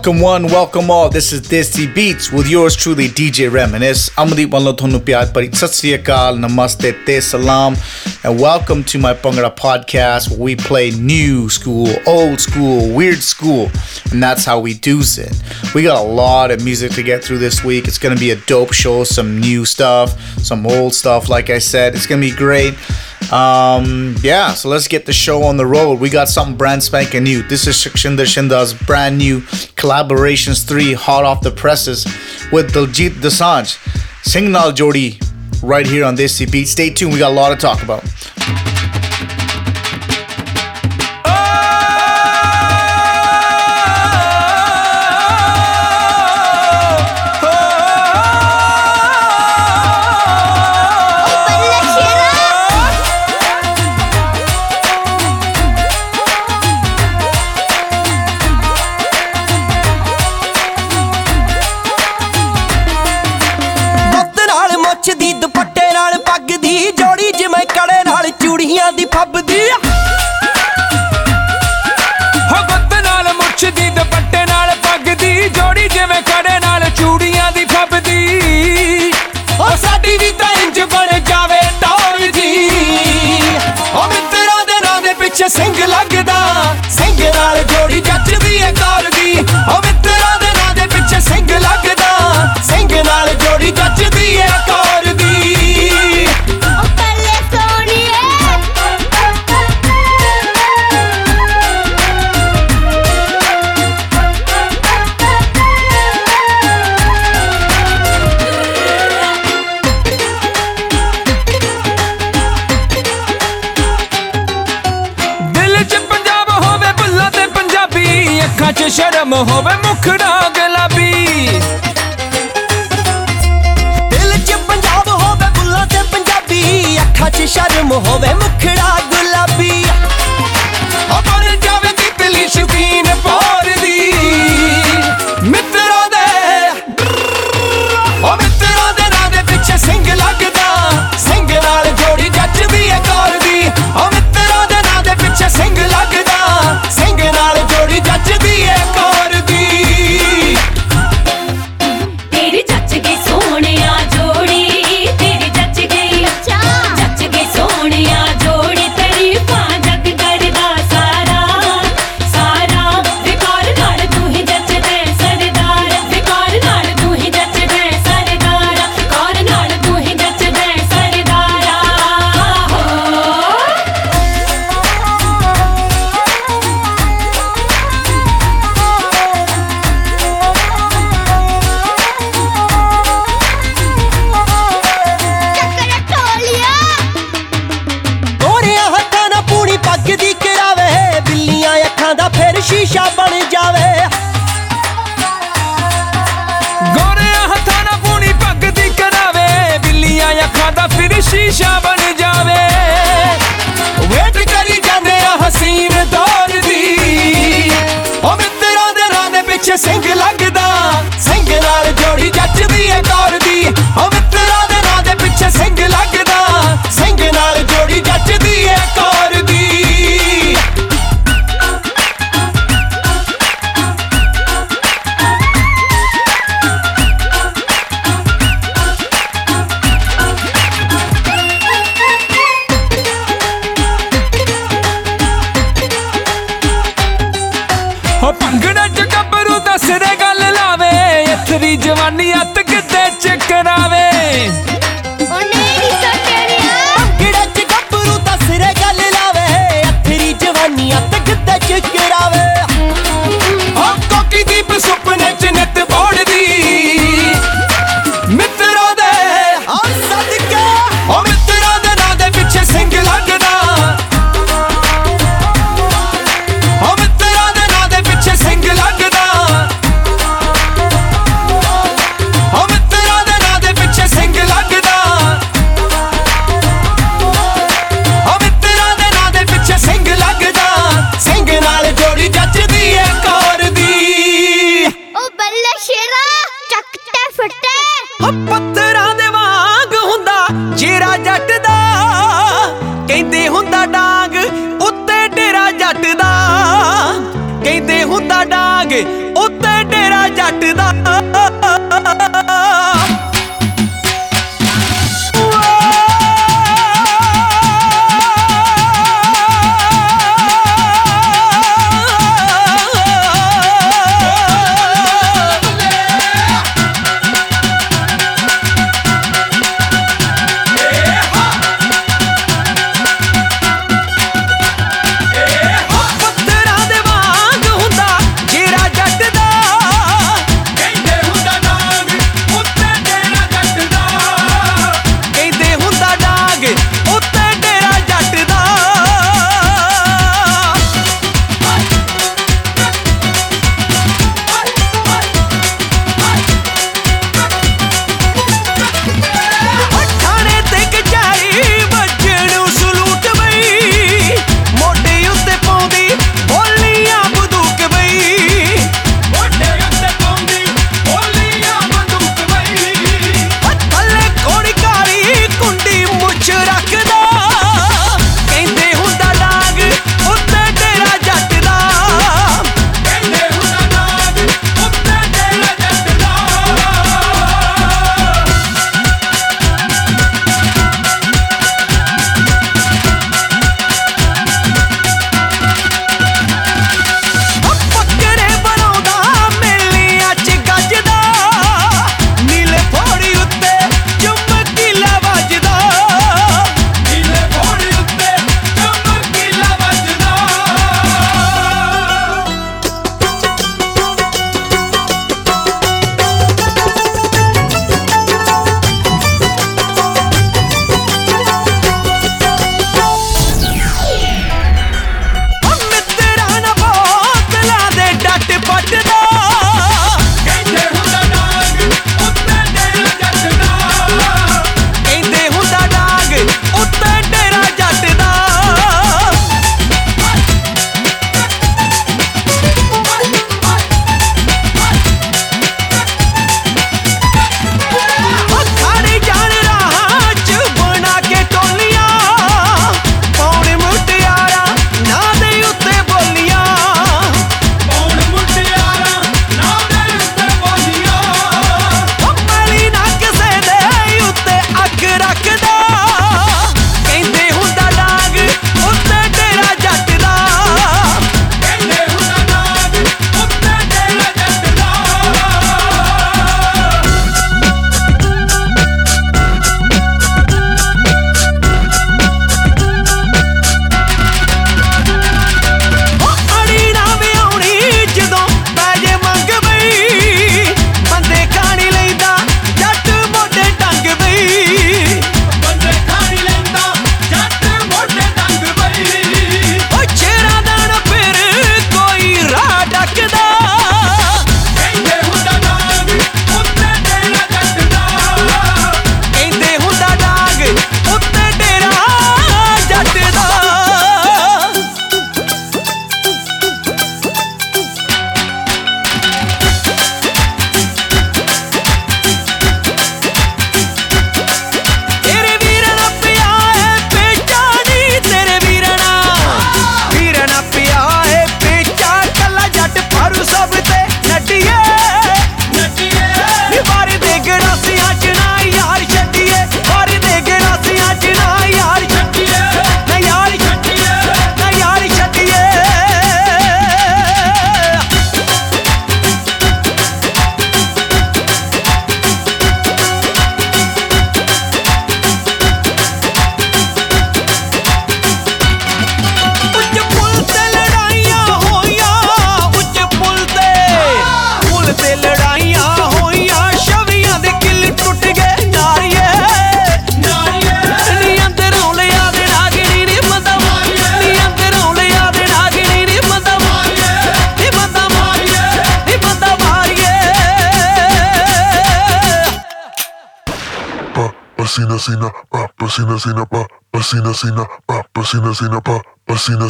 Welcome one, welcome all. This is Desi Beats with yours truly, DJ Reminisce. Amandeep Wallo Thonu Pyar Namaste, Te Salam, and welcome to my Bhangra podcast where we play new school, old school, weird school, and that's how we do it. We got a lot of music to get through this week. It's gonna be a dope show, some new stuff, some old stuff, like I said. It's gonna be great. Um, yeah, so let's get the show on the road. We got something brand spanking new. This is Sukshinder Shinda's brand new Collaborations 3 hot off the presses with Diljit Dosanjh. Singh Naal Jodi right here on this beat. Stay tuned, we got a lot to talk about. होवे मुखड़ा।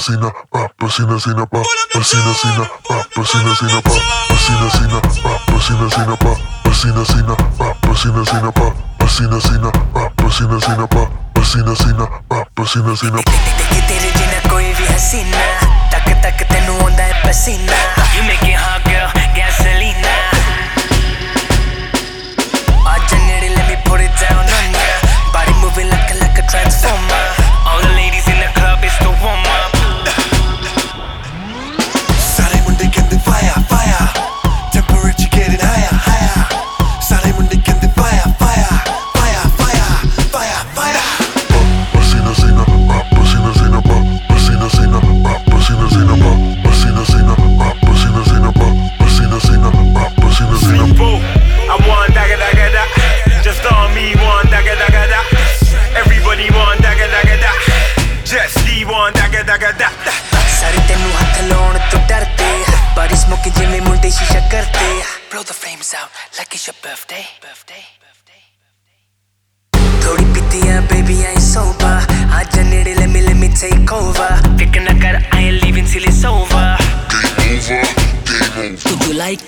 sina, pa, pasina sina, pa, pasina sina, pa, pasina sina, pa, pasina sina, pa, pasina sina, pa, pasina sina, pa, pasina sina, pa, pasina sina, pa, sina, pa, pasina sina, pa, sina, pa.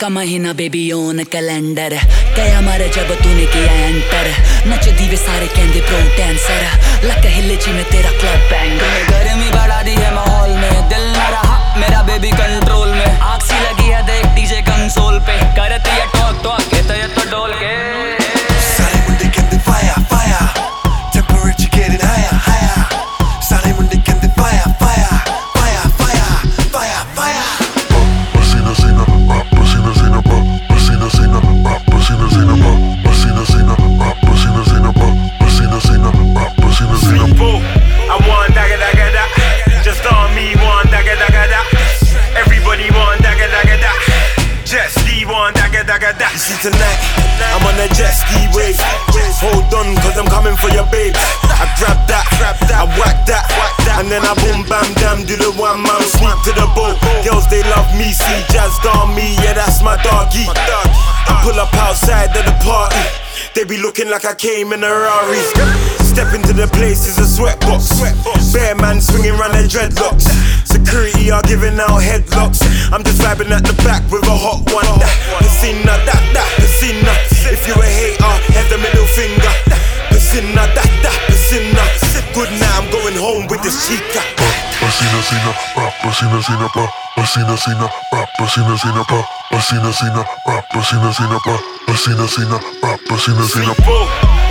का महीना baby own calendar कया मारे जब तूने किया enter नच दीवे सारे कहते pro dancer luck हिले जी में तेरा क्लब बैंगर गर्मी They be looking like I came in a Rari. Step into the place, it's a sweatbox. Bear man swinging round their dreadlocks. Security are giving out headlocks. I'm just vibing at the back with a hot one. Piscina, that, that, piscina. If you a hater, have the middle finger. Piscina, that, that, piscina. Good night, I'm going home with this chica. Pasina, sina, pa, pasina, sina, pa, pasina, sina, pa, pasina, sina, pa, pasina, sina, pa, pasina, sina, pa, pasina, sina,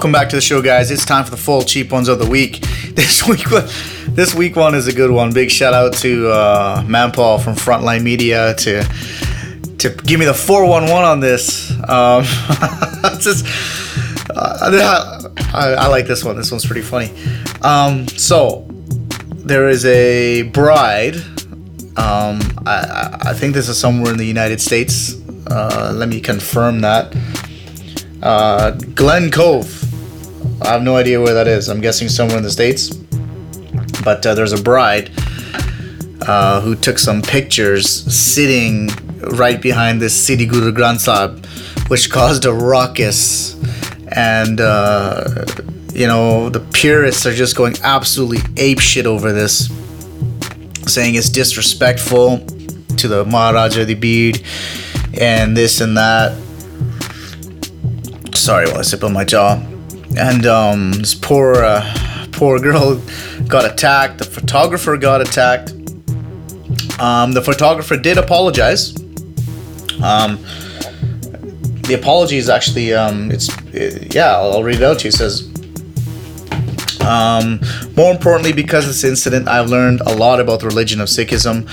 Welcome back to the show, guys. It's time for the full cheap ones of the week. This week, this week one is a good one. Big shout out to uh, Manpaul from Frontline Media to to give me the 411 on this. Um, just, uh, I, I like this one. This one's pretty funny. Um, so there is a bride um, I, I- I think this is somewhere in the United States. Uh, let me confirm that. Uh, Glen Cove. I have no idea where that is. I'm guessing somewhere in the States. But uh, there's a bride uh, who took some pictures sitting right behind this Sri Guru Granth Sahib, which caused a ruckus. And, uh, you know, the purists are just going absolutely ape shit over this saying it's disrespectful to the Maharaja the Bead and this and that. Sorry while I sip on my jaw. And um, this poor, uh, poor girl got attacked. The photographer got attacked. Um, the photographer did apologize. Um, the apology is actually, um, it's, uh, yeah, I'll, I'll read it out to you. It says, um, more importantly, because of this incident, I've learned a lot about the religion of Sikhism.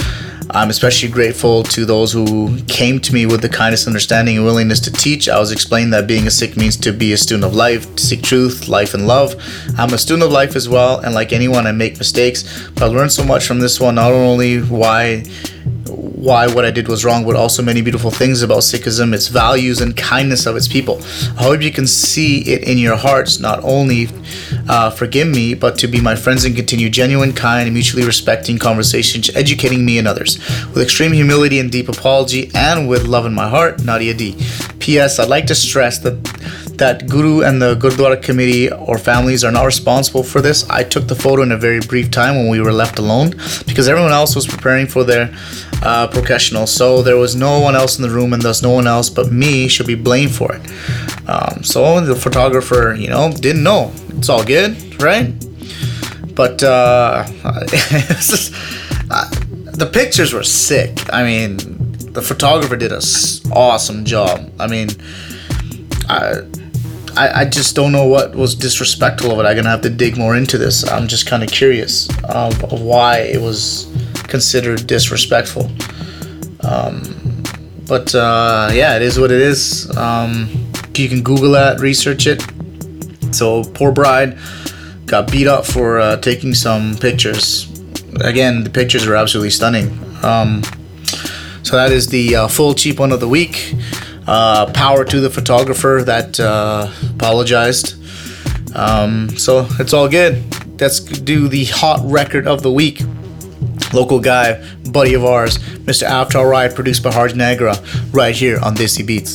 I'm especially grateful to those who came to me with the kindest understanding and willingness to teach. I was explained that being a Sikh means to be a student of life, to seek truth, life, and love. I'm a student of life as well, and like anyone, I make mistakes. But I learned so much from this one, not only why why what I did was wrong, but also many beautiful things about Sikhism, its values and kindness of its people. I hope you can see it in your hearts, not only uh, forgive me, but to be my friends and continue genuine, kind, and mutually respecting conversations, educating me and others. With extreme humility and deep apology, and with love in my heart, Nadia D. P.S. I'd like to stress that that Guru and the Gurdwara committee or families are not responsible for this. I took the photo in a very brief time when we were left alone because everyone else was preparing for their uh, professional. So there was no one else in the room, and thus no one else but me should be blamed for it. Um, so the photographer, you know, didn't know. It's all good, right? But uh, just, uh, the pictures were sick. I mean, the photographer did a s- awesome job. I mean, I, I, I just don't know what was disrespectful of it. I'm gonna have to dig more into this. I'm just kind of curious of, of why it was considered disrespectful. Um, but uh, yeah, it is what it is. Um, you can Google that, research it. So poor bride got beat up for uh, taking some pictures. Again, the pictures are absolutely stunning. Um, so that is the uh, full cheap one of the week. Uh, power to the photographer that uh, apologized. Um, so it's all good. Let's do the hot record of the week. Local guy, buddy of ours, Mr. Avtar Rai, produced by Harj Nagra, right here on Desi Beats.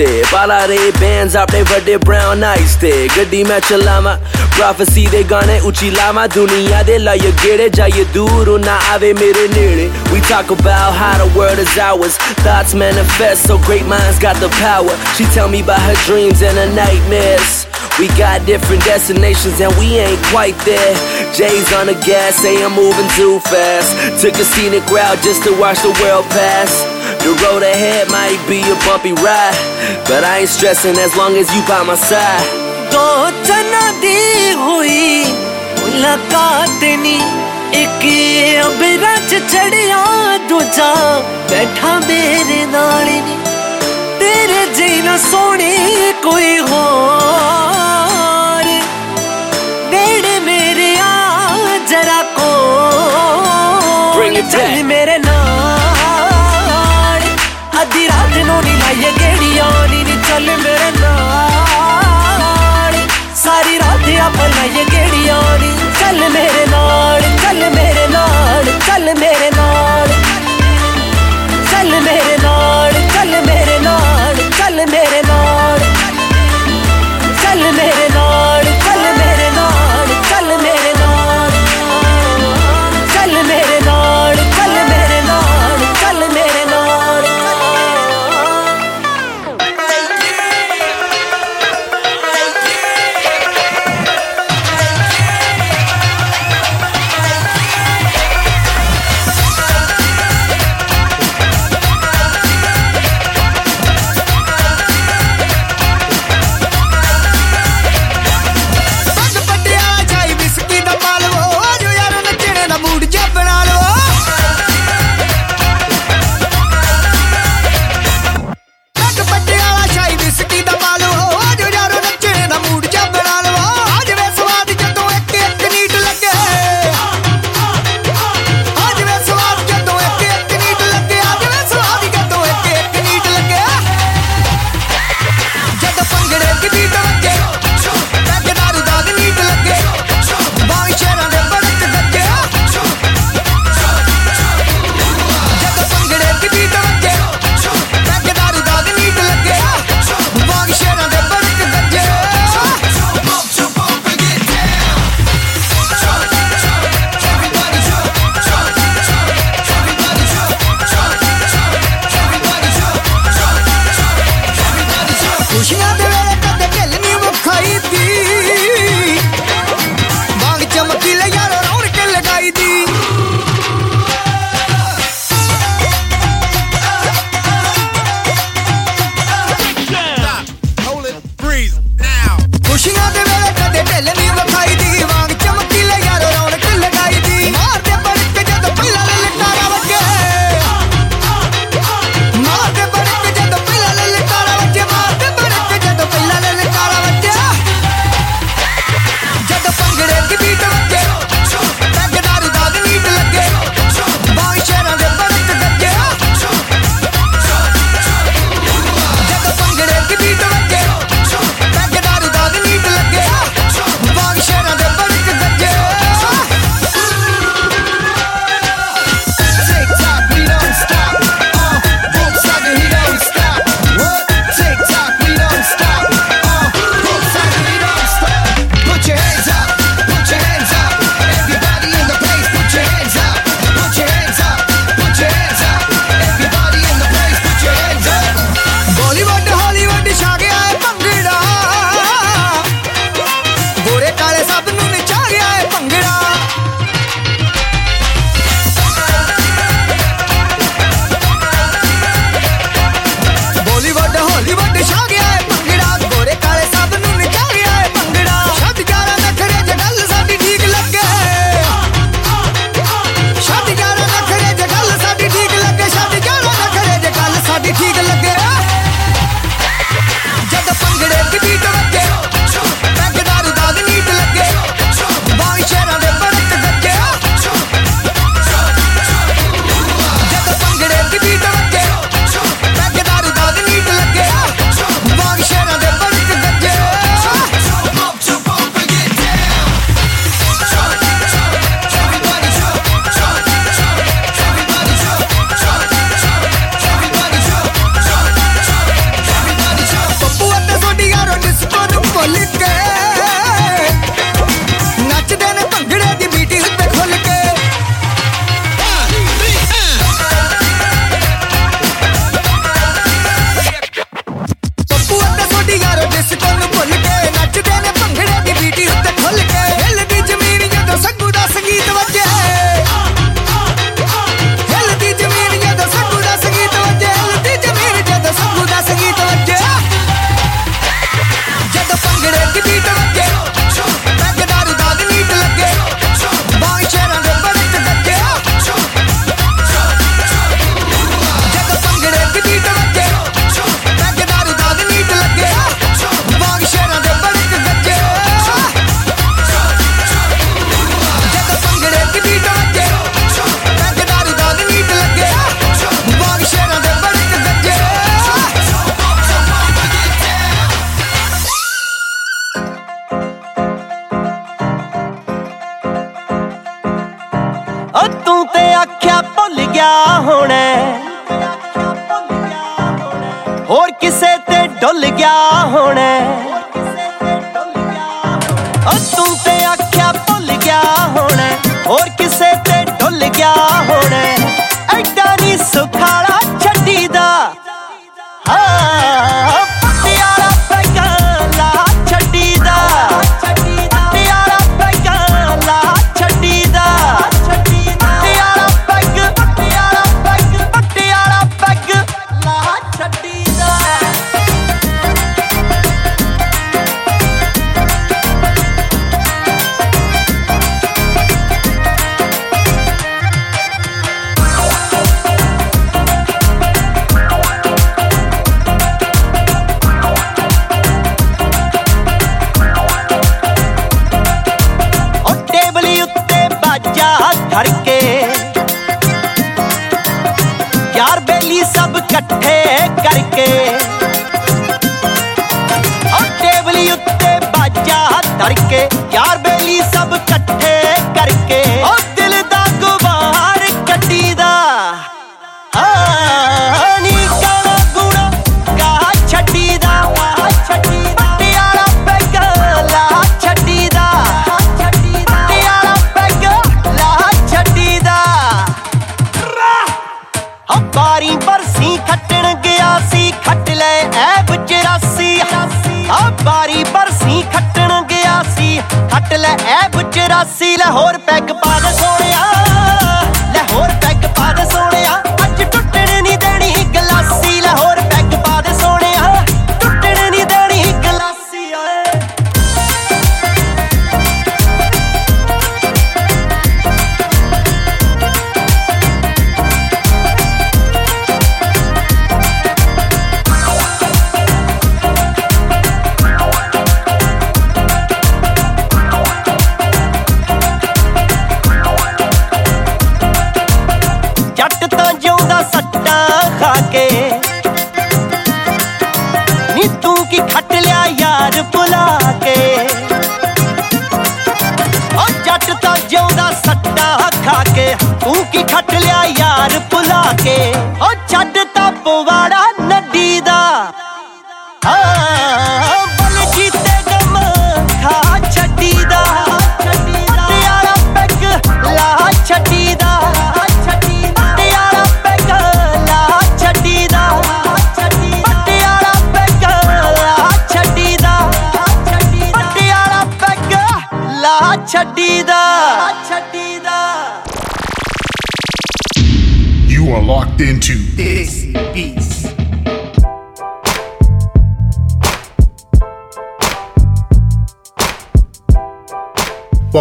ਤੇ ਪਾਲਾ ਰੇ ਬੈਂਸ ਆਪਣੇ ਵੱਡੇ brown ice ਤੇ ਗੱਡੀ ਮੈਂ ਚਲਾਵਾ prophecy ਦੇ ਗਾਣੇ ਉੱਚੀ ਲਾਵਾ ਦੁਨੀਆ ਦੇ ਲਾਇ ਗੇੜੇ ਜਾਈਏ ਦੂਰ ਉਹ ਨਾ ਆਵੇ ਮੇਰੇ ਨੇੜੇ we talk about how the world is ours thoughts manifest so great minds got the power she tell me about her dreams and her nightmares We got different destinations and we ain't quite there. Jay's on the gas, say I'm moving too fast. Took a scenic route just to watch the world pass. The road ahead might be a bumpy ride, but I ain't stressing as long as you by my side. दो di हुई मुलाकात नी एक अंबरा च चढ़िया दूजा बैठा मेरे नाल नी तेरे जेना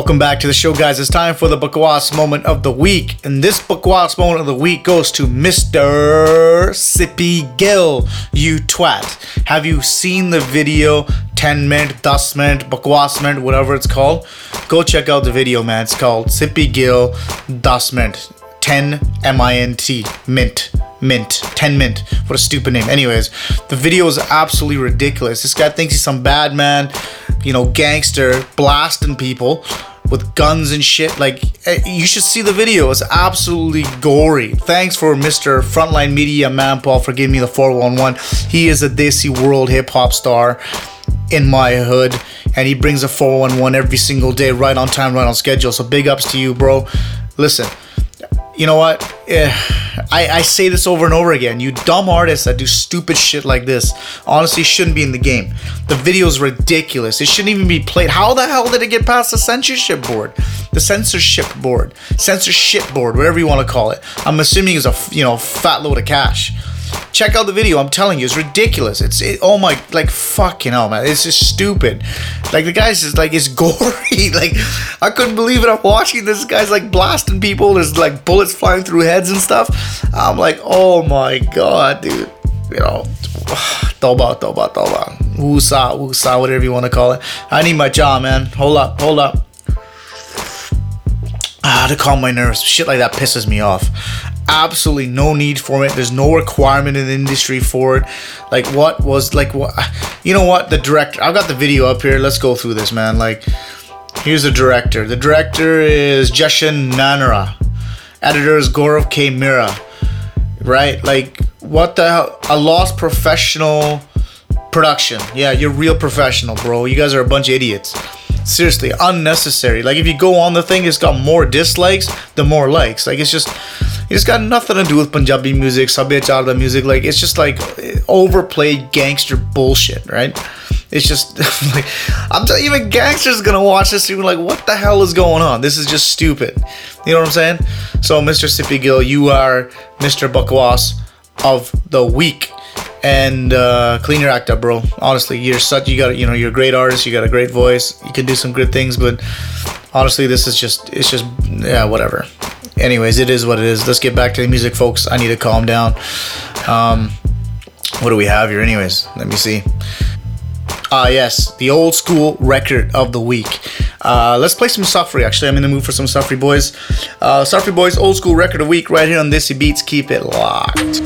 Welcome back to the show, guys. It's time for the Bakwas moment of the week. And this Bakwas moment of the week goes to Mr. Sippy Gill, you twat. Have you seen the video 10 minute, 10 minute, Bakwas minute, whatever it's called? Go check out the video, man. It's called Sippy Gill 10 minute. 10 M-I-N-T mint mint 10 mint what a stupid name anyways the video is absolutely ridiculous this guy thinks he's some bad man you know gangster blasting people with guns and shit like eh, you should see the video. It's absolutely gory. Thanks for mr frontline media man paul for giving me the 411 he is a desi world hip-hop star in my hood and he brings a 411 every single day right on time right on schedule. So big ups to you bro. Listen you know what? Eh, I, I say this over and over again. You dumb artists that do stupid shit like this honestly shouldn't be in the game. The video is ridiculous. It shouldn't even be played. How the hell did it get past the censorship board? The censorship board, censorship board, whatever you want to call it. I'm assuming it's a you know fat load of cash. Check out the video. I'm telling you, it's ridiculous. It's it, oh my like fucking hell, man. It's just stupid. Like the guy's just like it's gory. like I couldn't believe it. I'm watching this guy's like blasting people. There's like bullets flying through heads and stuff. I'm like, oh my god, dude. You know, toba, toba, toba. Woosah, woosah, whatever you want to call it. I need my jaw, man. Hold up, hold up. Ah, to calm my nerves. Shit like that pisses me off. Absolutely no need for it. There's no requirement in the industry for it. Like, what was like what? You know what? The director. I've got the video up here. Let's go through this, man. Like, here's the director. The director is Jashan Nanara. Editor is Gaurav K Mira. Right? Like, what the hell? A lost professional production. Yeah, you're real professional, bro. You guys are a bunch of idiots. Seriously, unnecessary. Like if you go on the thing, it's got more dislikes than more likes. Like it's just, it's got nothing to do with Punjabi music, Sabhyachar the music. Like it's just like overplayed gangster bullshit, right? It's just like I'm telling you, even gangsters gonna watch this and like, what the hell is going on? This is just stupid. You know what I'm saying? So, Mr. Sippy Gill, you are Mr. Bakwas of the week. And uh, clean your act up, bro. Honestly, you're such you got you know you're a great artist. You got a great voice. You can do some good things, but honestly, this is just it's just yeah whatever. Anyways, it is what it is. Let's get back to the music, folks. I need to calm down. Um, what do we have here, anyways? Let me see. Ah, yes, the old school record of the week. Uh, let's play some Safri. Actually, I'm in the mood for some Safri Boys. Uh, Safri Boys, old school record of the week, right here on Desi Beats. Keep it locked.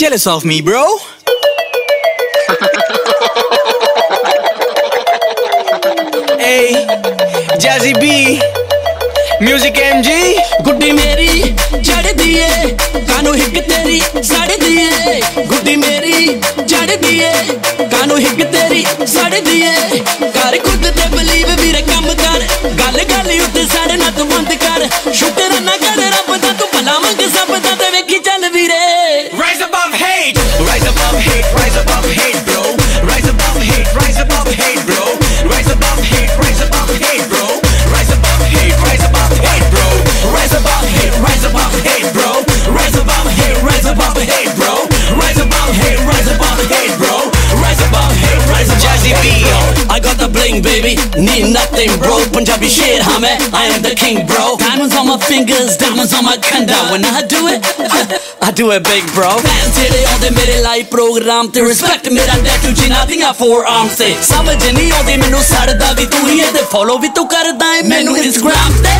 jealous of me, bro? hey, Jazzy B, Music MG. गुड्डी मेरी जड़ दिए कानू हिक तेरी सड़ दिए गुड्डी मेरी जड़ दिए कानू हिक तेरी सड़ दिए कर खुद ते बिलीव भी रकम कर गल गल उत्ते सड़ना तू बंद कर छुट्टे nothing baby need nothing bro Punjabi shit हाँ मैं I am the king bro diamonds on my fingers diamonds on my khanda when I do it I do it big bro fans ਜਿਹੜੇ ਆਉਂਦੇ ਮੇਰੇ ਲਾਈਵ ਪ੍ਰੋਗਰਾਮ ਤੇ respect ਮੇਰਾ tattoo ਜਿਨ੍ਹਾਂ ਦੀਆਂ four arms ਤੇ ਸਮਝ ਨਹੀਂ ਆਉਂਦੀ ਮੈਨੂੰ ਸੜਦਾ ਵੀ ਤੂੰ ਹੀ ਇਹ ਤੇ ਫੋਲੋ ਵੀ ਤੂੰ ਕਰਦਾ ਏ ਮੈਨੂੰ ਇੰਸਟਾਗ੍ਰਾਮ ਤੇ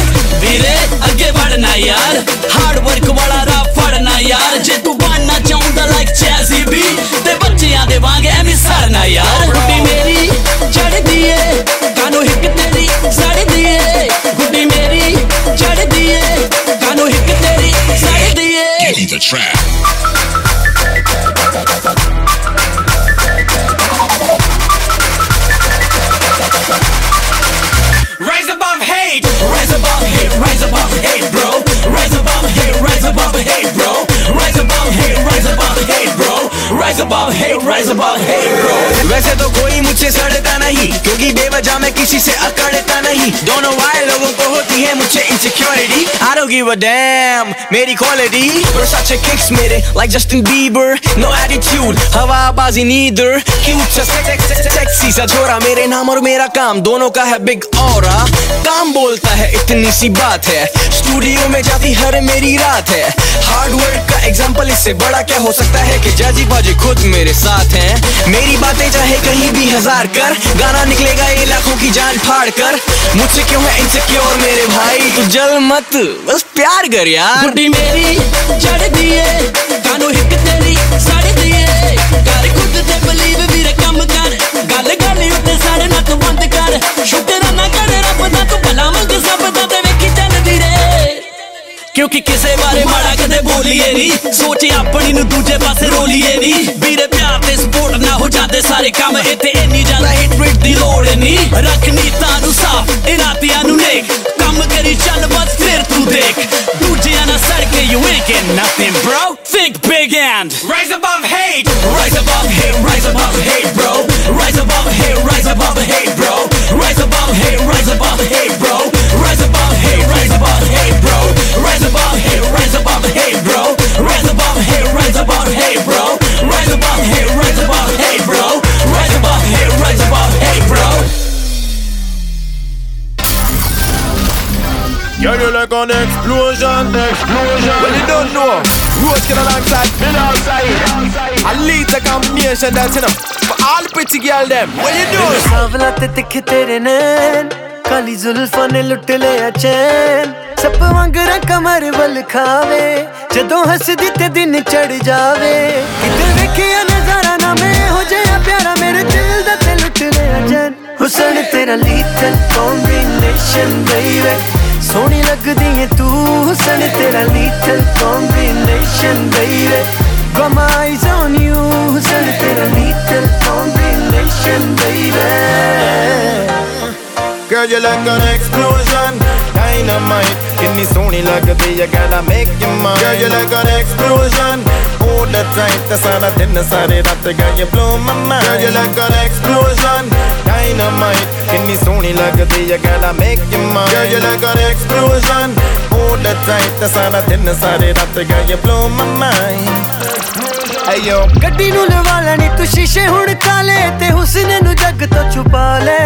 ਵੀਰੇ ਅੱਗੇ ਵੜਨਾ ਯਾਰ ਹਾਰਡ ਵਰਕ ਵਾਲਾ ਰਾਹ ਫੜਨਾ ਯਾਰ ਜੇ ਤੂੰ ਬਣਨਾ ਚਾਹੁੰਦਾ ਲਾਈਕ ਚੈਜ਼ੀ ਬੀ ਤੇ ਬੱਚਿਆਂ ਦੇ ਵਾਂਗ ਐਵੇਂ ਸੜਨਾ ਯਾਰ the track. Rise above hate, rise above hate, bro. वैसे तो कोई मुझसे सड़ता नहीं क्योंकि बेवजह मैं किसी से अकड़ता नहीं। दोनों वाले लोगों को होती है मुझसे insecurity I don't give damn मेरी quality Versace kicks मेरे like Justin Bieber no attitude हवाबाजी neither cute सा sex- sex- sexy सा छोरा मेरे नाम और मेरा काम। दोनों का है big aura काम बोलता है इतनी सी बात है। स्टूडियो में जाती हर मेरी रात है। हार्ड वर्क का एग्ज़ाम्पल इससे बड़ा क्या हो सकता है कि जाजी बाजी खुद मेरे साथ हैं। मेरी बातें चाहे कहीं भी हज़ार कर, गाना निकलेगा ये लाखों की जान फाड़ कर। मुझसे क्यों है इनसिक्योर मेरे भाई? तू जल मत, बस प्यार कर यार। मेरी जड़ गानो हिक तेरी कर खुद ते बिलीव कर। गल गल बंद कर। शुक्र ना कर, रब तू भला मंग सब दा ਕਿਉਂਕਿ ਕਿਸੇ ਬਾਰੇ ਮਾੜਾ ਕਦੇ ਬੋਲੀਏ ਨਹੀਂ ਸੋਚ ਆਪਣੀ ਨੂੰ ਦੂਜੇ ਪਾਸੇ ਰੋਲੀਏ ਨਹੀਂ ਵੀਰੇ ਪਿਆਰ ਤੇ ਸਪੋਰਟ ਨਾ ਹੋ ਜਾਂਦੇ ਸਾਰੇ ਕੰਮ ਇੱਥੇ ਇੰਨੀ ਜ਼ਿਆਦਾ ਹਿੱਟ ਰੇਟ ਦੀ ਲੋੜ ਨਹੀਂ ਰੱਖ ਨੀਤਾਂ ਨੂੰ ਸਾਫ਼ ਇਰਾਦਿਆਂ ਨੂੰ ਨੇਕ ਕੰਮ ਕਰੀ ਚੱਲ ਬਸ ਫਿਰ ਤੂੰ ਦੇਖ ਦੂਜਿਆਂ ਨਾਲ ਸੜ ਕੇ you ain't getting nothing bro think big and rise above hate rise above hate rise above hate bro rise above hate rise above hate bro rise above hate rise above hate bro rise above hate rise above hate bro rise above hate bro rise above hate rise above hate bro rise above hate rise above hate bro Girl, you like an explosion, explosion. Well, you don't know. Rose get alongside, me outside. A lead the combination that's enough for all the pretty girl them. What you doing? ਸਾਵਲਾ ਤੇ ਤਿੱਖੇ ਤੇਰੇ ਨੈਣ ਕਾਲੀ ਜ਼ੁਲਫਾਂ ਨੇ ਲੁੱਟ ਲਿਆ ਚੈਨ ਸੱਪ ਵਾਂਗਰਾ ਕਮਰ ਵੱਲ ਖਾਵੇ ਜਦੋਂ ਹੱਸਦੀ ਤੇ ਦਿਨ ਚੜ ਜਾਵੇ। ਕਿਤੇ ਵੇਖਿਆ ਨਜ਼ਾਰਾ ਨਾ ਮੈਂ ਹੋ ਜਾਇਆ ਪਿਆਰਾ ਮੇਰੇ ਦਿਲ ਦਾ ਤੇ ਲੁੱਟ ਲਿਆ ਚੈਨ ਹੁਸਨ ਤੇਰਾ ਲੀਥਲ ਕੰਬੀਨੇਸ਼ਨ ਬੇਬੀ ਸੋਹਣੀ ਲੱਗਦੀ ਏ ਤੂੰ ਹੁਸਨ ਤੇਰਾ lethal combination baby Got my eyes on you, ਹੁਸਨ ਤੇਰਾ lethal combination baby Girl, you like an explosion. Dynamite, give me Sony like a day, you gotta make your mind. Girl, you like an explosion. Hold it tight, that's all I did, that's all it up. Girl, you blow my mind. Girl, you like an explosion. Dynamite, give me Sony like a day, you gotta make your mind. Girl, you like an explosion. Hold it tight, that's all I did, that's all it up. Girl, you blow my mind. Ayo ਗੱਡੀ ਨੂੰ ਲਵਾ ਲੈਣੀ ਤੂੰ ਸ਼ੀਸ਼ੇ ਹੁਣ ਕਾਲੇ ਤੇ ਹੁਸਨ ਨੂੰ ਜੱਗ ਤੋਂ ਛੁਪਾ ਲੈ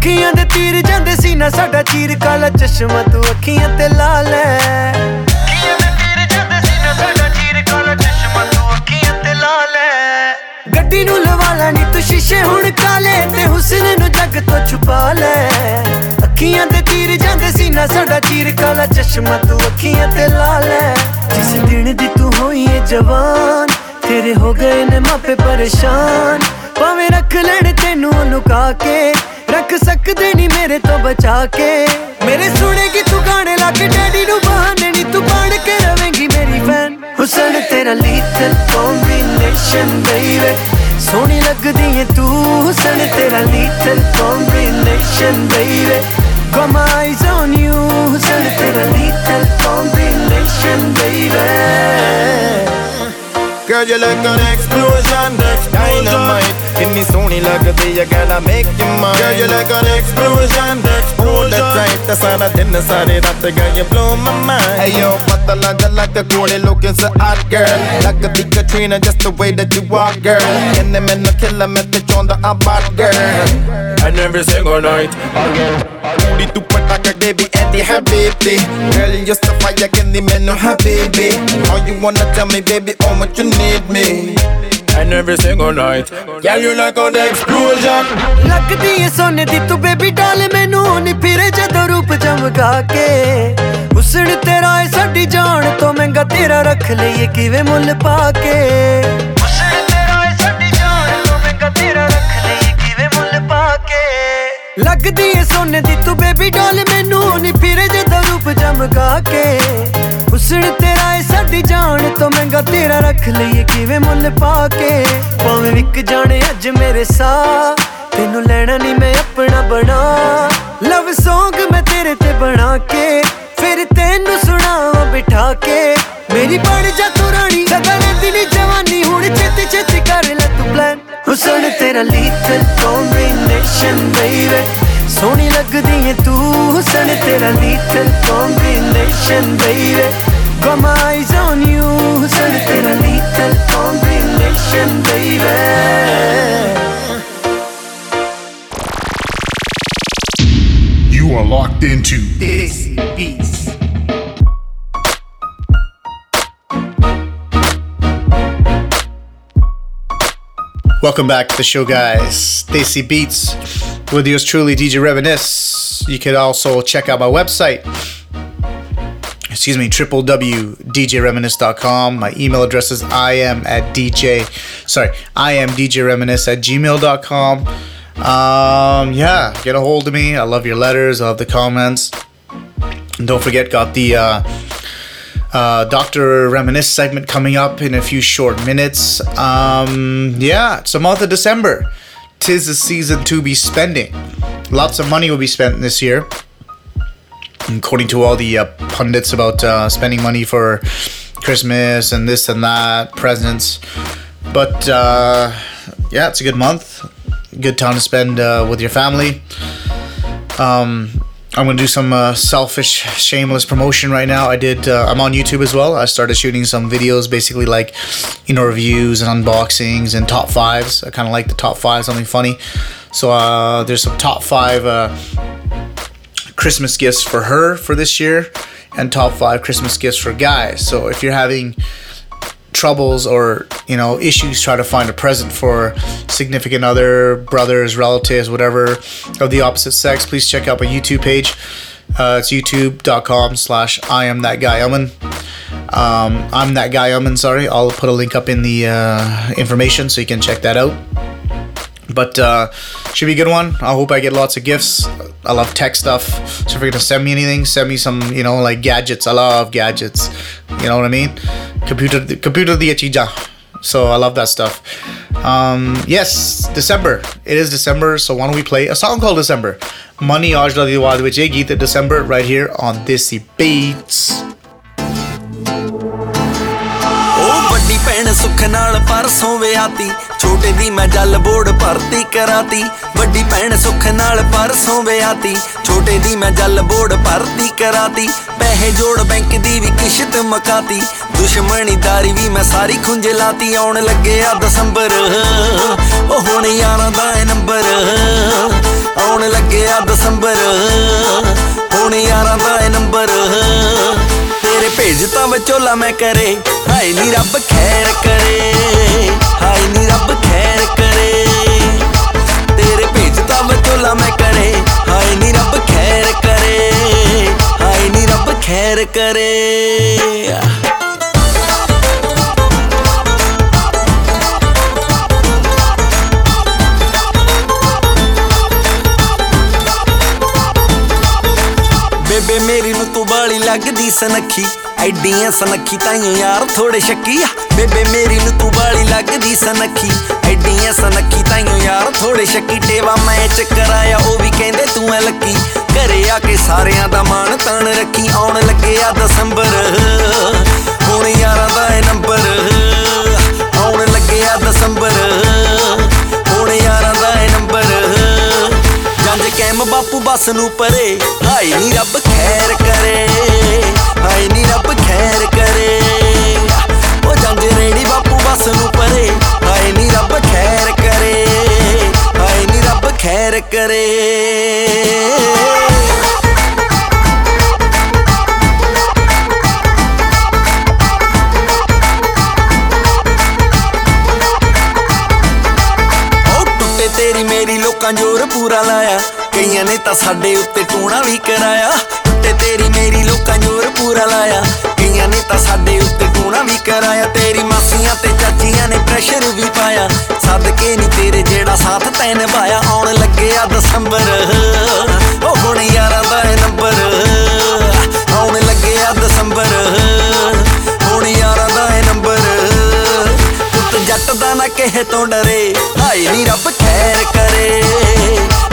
ਅੱਖੀਆਂ ਦੇ ਤੀਰ ਜਾਂਦੇ ਸੀ ਨਾ ਸਾਡਾ ਚੀਰ ਕਾਲਾ ਚਸ਼ਮਾ ਤੂੰ ਅੱਖੀਆਂ ਤੇ ਲਾ ਲੈ। ਅੱਖੀਆਂ ਦੇ ਤੀਰ ਜਾਂਦੇ ਸੀ ਨਾ ਸਾਡਾ ਚੀਰ ਕਾਲਾ ਚਸ਼ਮਾ ਤੂੰ ਅੱਖੀਆਂ ਤੇ ਲਾ ਲੈ। ਗੱਡੀ ਨੂੰ ਲਵਾ ਲੈਣੀ ਤੂੰ ਸ਼ੀਸ਼ੇ ਹੁਣ ਕਾਲੇ ਤੇ ਹੁਸਨ ਨੂੰ ਜੱਗ ਤੋਂ ਛੁਪਾ ਲੈ। ਅੱਖੀਆਂ ਦੇ ਤੀਰ ਜਾਂਦੇ ਸੀ ਨਾ ਸਾਡਾ ਚੀਰ ਕਾਲਾ ਚਸ਼ਮਾ ਤੂੰ ਅੱਖੀਆਂ ਤੇ ਲਾ ਲੈ। ਜਿਸ ਦਿਨ ਦੀ ਤੂੰ ਹੋਈ ਏ ਜਵਾਨ ਤੇਰੇ ਹੋ ਗਏ ਨੇ ਮਾਪੇ ਪਰੇਸ਼ਾਨ। ਭਾਵੇਂ ਰੱਖ ਲੈਣ ਤੈਨੂੰ ਲੁਕਾ ਕੇ ਰੱਖ ਸਕਦੇ ਨਹੀਂ ਮੇਰੇ ਤੋਂ ਬਚਾ ਕੇ। ਮੇਰੇ ਸੁਣੇਗੀ ਤੂੰ ਗਾਣੇ ਲਾ ਕੇ ਡੈਡੀ ਨੂੰ ਬਹਾਨੇ ਨਹੀਂ ਤੂੰ ਬਣ ਕੇ ਰਵੇਂਗੀ ਮੇਰੀ ਫੈਨ ਹੁਸਨ ਤੇਰਾ ਲੀਥਲ ਕੰਬੀਨੇਸ਼ਨ ਬੇਬੀ ਸੋਹਣੀ ਲੱਗਦੀ ਏ ਤੂੰ ਹੁਸਨ ਤੇਰਾ lethal combination baby Got my eyes on you, ਹੁਸਨ ਤੇਰਾ lethal combination baby Girl, you like an explosion, dynamite. ਕਿੰਨੀ ਸੋਹਣੀ ਲੱਗਦੀ ਹੈ girl, I make you mine. Girl, you like an explosion, hold the tight. ਤੇ ਸਾਰਾ ਦਿਨ ਸਾਰੇ ਰਾਤ girl, you blow my mind. Hey yo, ਪਤਲਾ ਜਿਹਾ like a ਘੋੜੇ looking so hot girl. ਲੱਗਦੀ Katrina just the way that you walk girl. ਕਿੰਨੇ ਮੈਨੂੰ ਖਿੱਲਾ ਮੈਂ ਤੇ ਚਾਹੁੰਦਾ ਆ ਬਾਤ girl. and every single night. Again, Udi tu pataka baby and the habibi. Girl, you're so fire, can the men no habibi. All you wanna tell me, baby, how much you need me. And every single night, yeah, you like on the explosion. ਲੱਗਦੀ ਏ ਸੋਨੇ ਦੀ ਤੂੰ baby ਡਾਲ ਮੈਨੂੰ ਨੀ ਫਿਰੇ ਜਦੋਂ ਰੂਪ ਚਮਕਾ ਕੇ ਹੁਸਨ ਤੇਰਾ ਏ ਸਾਡੀ ਜਾਨ ਤੋਂ ਮਹਿੰਗਾ ਤੇਰਾ ਰੱਖ ਲਈਏ ਕਿਵੇਂ ਮੁੱਲ ਪਾ ਕੇ ਲੱਗਦੀ ਏ ਸੋਨੇ ਦੀ ਤੂੰ ਬੇਬੀ ਡਾਲ ਮੈਨੂੰ ਨੀ ਫਿਰੇ ਜਦੋਂ ਰੂਪ ਚਮਕਾ ਕੇ। ਹੁਸਨ ਤੇਰਾ ਏ ਸਾਡੀ ਜਾਨ ਤੋਂ ਮਹਿੰਗਾ ਤੇਰਾ ਰੱਖ ਲਈਏ ਕਿਵੇਂ ਮੁੱਲ ਪਾ ਕੇ। ਭਾਵੇਂ ਵਿਕ ਜਾਣੇ ਅੱਜ ਮੇਰੇ ਸਾਹ, ਤੈਨੂੰ ਲੈਣਾ ਨਹੀਂ ਮੈਂ ਆਪਣਾ ਬਣਾ। ਲਵ Song ਮੈਂ ਤੇਰੇ ਤੇ ਬਣਾ ਕੇ, ਫਿਰ ਤੈਨੂੰ ਸੁਣਾਵਾਂ ਬਿਠਾ ਕੇ। ਮੇਰੀ ਬਣ ਜਾ ਤੂੰ ਰਾਣੀ, ਸਦਾ ਰਹਿੰਦੀ ਨੀ ਜਵਾਨੀ, ਹੁਣ ਛੇਤੀ ਛੇਤੀ ਕਰ ਲੈ ਤੂੰ ਪਲਾਨ ਹੁਸਨ ਤੇਰਾ ਲੀਥਲ ਕੰਬੀਨੇਸ਼ਨ ਬੇਬੀ ਸੋਹਣੀ ਲੱਗਦੀ ਏ ਤੂੰ ਹੁਸਨ ਤੇਰਾ lethal combination baby Got my eyes on you ਹੁਸਨ ਤੇਰਾ lethal combination baby You are locked into This Beats. Welcome back to the show, guys. Desi Beats with yours truly, DJ Reminisce. You can also check out my website. Excuse me, www.djreminisce.com. My email address is I am at DJ, sorry, I am DJ Reminisce at gmail.com. Um, yeah, get a hold of me. I love your letters, I love the comments. And don't forget, got the uh, uh, Dr. Reminisce segment coming up in a few short minutes. Um, yeah, it's the month of December. Tis the season to be spending. Lots of money will be spent this year. According to all the uh, pundits about uh, spending money for Christmas and this and that, presents. But uh, yeah, it's a good month. Good time to spend uh, with your family. Um, I'm gonna do some uh, selfish, shameless promotion right now. I did. Uh, I'm on YouTube as well. I started shooting some videos, basically like, you know, reviews and unboxings and top fives. I kind of like the top five, something funny. So uh, there's some top five uh, Christmas gifts for her for this year, and top five Christmas gifts for guys. So if you're having troubles or you know issues try to find a present for significant other brothers relatives whatever of the opposite sex please check out my youtube page. Uh, it's youtube.com slash i am that guy um, i'm that guy Amen, sorry. I'll put a link up in the uh, information so you can check that out but uh, should be a good one. I hope I get lots of gifts. I love tech stuff. So if you're gonna send me anything, send me some, you know, like gadgets. I love gadgets. You know what I mean? Computer, computer the chija. So I love that stuff. Um, yes, December. It is December. So why don't we play a song called December? Money Aaj Da Diwali with Geet December right here on Desi Beats. ਉਹ ਵੱਡੀ ਭੈਣ ਸੁੱਖ ਨਾਲ ਪਰਸੋਂ ਵਿਆਹਤੀ ਛੋਟੇ ਦੀ ਮੈਂ ਜਲ ਬੋੜ ਭਰਤੀ ਕਰਾਤੀ। ਵੱਡੀ ਭੈਣ ਸੁੱਖ ਨਾਲ ਪਰਸੋਂ ਵਿਆਹਤੀ ਛੋਟੇ ਦੀ ਮੈਂ ਜਲ ਬੋੜ ਭਰਤੀ ਕਰਾਤੀ। ਪੈਸੇ ਜੋੜ ਬੈਂਕ ਦੀ ਵੀ ਕਿਸ਼ਤ ਮਕਾਤੀ। ਦੁਸ਼ਮਣੀਦਾਰੀ ਵੀ ਮੈਂ ਸਾਰੀ ਖੁੰਝ ਲਾਤੀ। ਆਉਣ ਲੱਗੇ ਆ ਦਸੰਬਰ। ਉਹ ਹੁਣ ਯਾਰਾਂ ਦਾ ਏ ਨੰਬਰ। ਆਉਣ ਲੱਗੇ ਆ ਦਸੰਬਰ। ਹੁਣ ਯਾਰਾਂ ਦਾ ਏ ਨੰਬਰ। ਤੇਰੇ ਭੇਜਤਾ ਵਿਚੋਲਾ ਮੈਂ ਕਰੇ। ਹਾਏ ਨੀ ਰੱਬ ਖੈਰ ਕਰੇ। ਹਾਏ ਨੀ ਰੱਬ ਖੈਰ ਕਰੇ। ਤੇਰੇ ਭੇਜਤਾ ਵਿਚੋਲਾ ਮੈਂ ਕਰੇ। ਹਾਏ ਨੀ ਰੱਬ ਖੈਰ ਕਰੇ। ਹਾਏ ਨੀ ਰੱਬ ਖੈਰ ਕਰੇ। ਬੇਬੇ ਮੇਰੀ ਨੂੰ ਤੂੰ ਬਾਲੀ ਲੱਗਦੀ ਸਨੱਖੀ, ਐਡੀਆਂ ਸਨੱਖੀ ਤਾਈਓ ਯਾਰ ਥੋੜੇ ਸ਼ੱਕੀ ਆ। ਬੇਬੇ ਮੇਰੀ ਨੂੰ ਤੂੰ ਬਾਲੀ ਲੱਗਦੀ ਸਨੱਖੀ, ਐਡੀਆਂ ਸਨੱਖੀ ਤਾਈਓ ਯਾਰ ਥੋੜੇ ਸ਼ੱਕੀ। ਟੇਵਾ ਮੈਚ ਕਰਾਇਆ, ਉਹ ਵੀ ਕਹਿੰਦੇ ਤੂੰ ਐ ਲੱਕੀ। ਘਰੇ ਆ ਕੇ ਸਾਰਿਆਂ ਦਾ ਮਾਣ ਤਾਣ ਰੱਖੀ, ਆਉਣ ਲੱਗੇ ਆ ਦਸੰਬਰ। ਹੁਣ ਯਾਰਾਂ ਦਾ ਏ ਨੰਬਰ ਆਉਣ ਲੱਗੇ ਆ ਦਸੰਬਰ। ਜੰਜ ਕੈਮ ਬਾਪੂ ਬਸ ਨੂੰ ਪਰੇ। ਹਾਏ ਨੀ ਰੱਬ ਖੈਰ ਕਰੇ। ਹਾਏ ਨੀ ਰੱਬ ਖੈਰ ਕਰੇ। ਉਹ ਜੰਜ ਰੇੜੀ ਬਾਪੂ ਬਸ ਨੂੰ ਪਰੇ। ਹਾਏ ਨੀ ਰੱਬ ਖੈਰ ਕਰੇ। ਹਾਏ ਨੀ ਰੱਬ ਖੈਰ ਖੈਰ ਕਰੇ। ਉਹ ਟੁੱਟੇ ਤੇਰੀ ਮੇਰੀ ਲੋਕਾਂ ਜੋਰ ਪੂਰਾ ਲਾਇਆ। ਕਈਆਂ ਨੇ ਤਾਂ ਸਾਡੇ ਉੱਤੇ ਟੂਣਾ ਵੀ ਕਰਾਇਆ ਟੁੱਟੇ ਤੇਰੀ ਮੇਰੀ ਲੋਕਾਂ ਜੋਰ ਪੂਰਾ ਲਾਇਆ। ਕਈਆਂ ਨੇ ਤਾਂ ਸਾਡੇ ਉੱਤੇ ਟੂਣਾ ਵੀ ਕਰਾਇਆ। ਤੇਰੀ ਮਾਸੀਆਂ ਤੇ ਚਾਚੀਆਂ ਨੇ ਪ੍ਰੈਸ਼ਰ ਵੀ ਪਾਇਆ। ਸਦਕੇ ਨਹੀਂ ਤੇਰੇ ਜਿਹੜਾ ਸਾਥ ਤੈਂ ਨਿਭਾਇਆ। ਆਉਣ ਲੱਗਿਆ ਦਸੰਬਰ। ਉਹ ਹੁਣ ਯਾਰਾਂ ਦਾ ਇਹ ਨੰਬਰ। ਆਉਣ ਲੱਗਿਆ ਦਸੰਬਰ। ਜੱਟ ਦਾ ਨਾ ਕਿਸੇ ਤੋਂ ਡਰੇ। ਹਾਏ ਨੀ ਰੱਬ ਖੈਰ ਕਰੇ।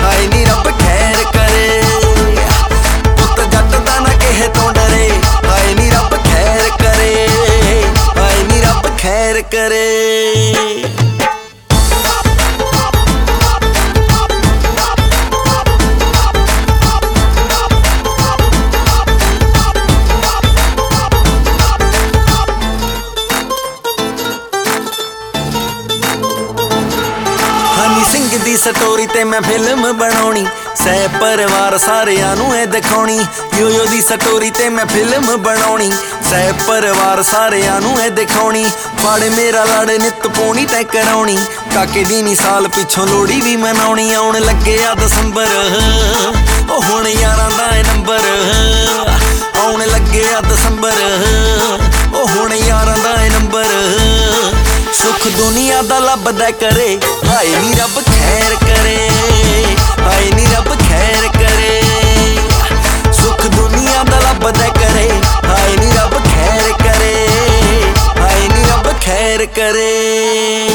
ਹਾਏ ਨੀ ਰੱਬ ਖੈਰ ਕਰੇ। ਪੁੱਤ ਜੱਟ ਦਾ ਨਾ ਕਿਸੇ ਤੋਂ ਡਰੇ। ਹਾਏ ਨੀ ਰੱਬ ਖੈਰ ਕਰੇ। ਹਾਏ ਨੀ ਰੱਬ ਖੈਰ ਕਰੇ। ਸਟੋਰੀ ਤੇ ਮੈਂ ਫਿਲਮ ਬਣਾਉਣੀ। ਸਹਿ ਪਰਿਵਾਰ ਸਾਰਿਆਂ ਨੂੰ ਇਹ ਦਿਖਾਉਣੀ। ਯੋਯੋ ਦੀ ਸਟੋਰੀ ਤੇ ਮੈਂ ਫਿਲਮ ਬਣਾਉਣੀ। ਸਹਿ ਪਰਿਵਾਰ ਸਾਰਿਆਂ ਨੂੰ ਇਹ ਦਿਖਾਉਣੀ। ਫੜ ਮੇਰਾ ਲੜ ਨਿਤ ਪੋਣੀ ਤੈ ਕਰਾਉਣੀ। ਕਾਕੇ ਦੀ ਨੀ ਸਾਲ ਪਿੱਛੋਂ ਲੋੜੀ ਵੀ ਮਨਾਉਣੀ। ਆਉਣ ਲੱਗਿਆ ਦਸੰਬਰ। ਉਹ ਹੁਣ ਯਾਰਾਂ ਦਾ ਇਹ ਨੰਬਰ। ਆਉਣ ਲੱਗਿਆ ਦਸੰਬਰ। ਉਹ ਹੁਣ ਯਾਰਾਂ ਦਾ ਇਹ ਨੰਬਰ। ਸੁਖ ਦੁਨੀਆ ਦਾ ਲੱਭਦਾ ਕਰੇ। ਹਾਏ ਨੀ ਰੱਬ ਖੈਰ ਕਰੇ। ਹਾਏ ਨੀ ਰੱਬ ਖੈਰ ਕਰੇ। ਸੁਖ ਦੁਨੀਆ ਦਾ ਲੱਭਦਾ ਕਰੇ। ਹਾਏ ਨੀ ਰੱਬ ਖੈਰ ਕਰੇ। ਹਾਏ ਨੀ ਰੱਬ ਖੈਰ ਕਰੇ।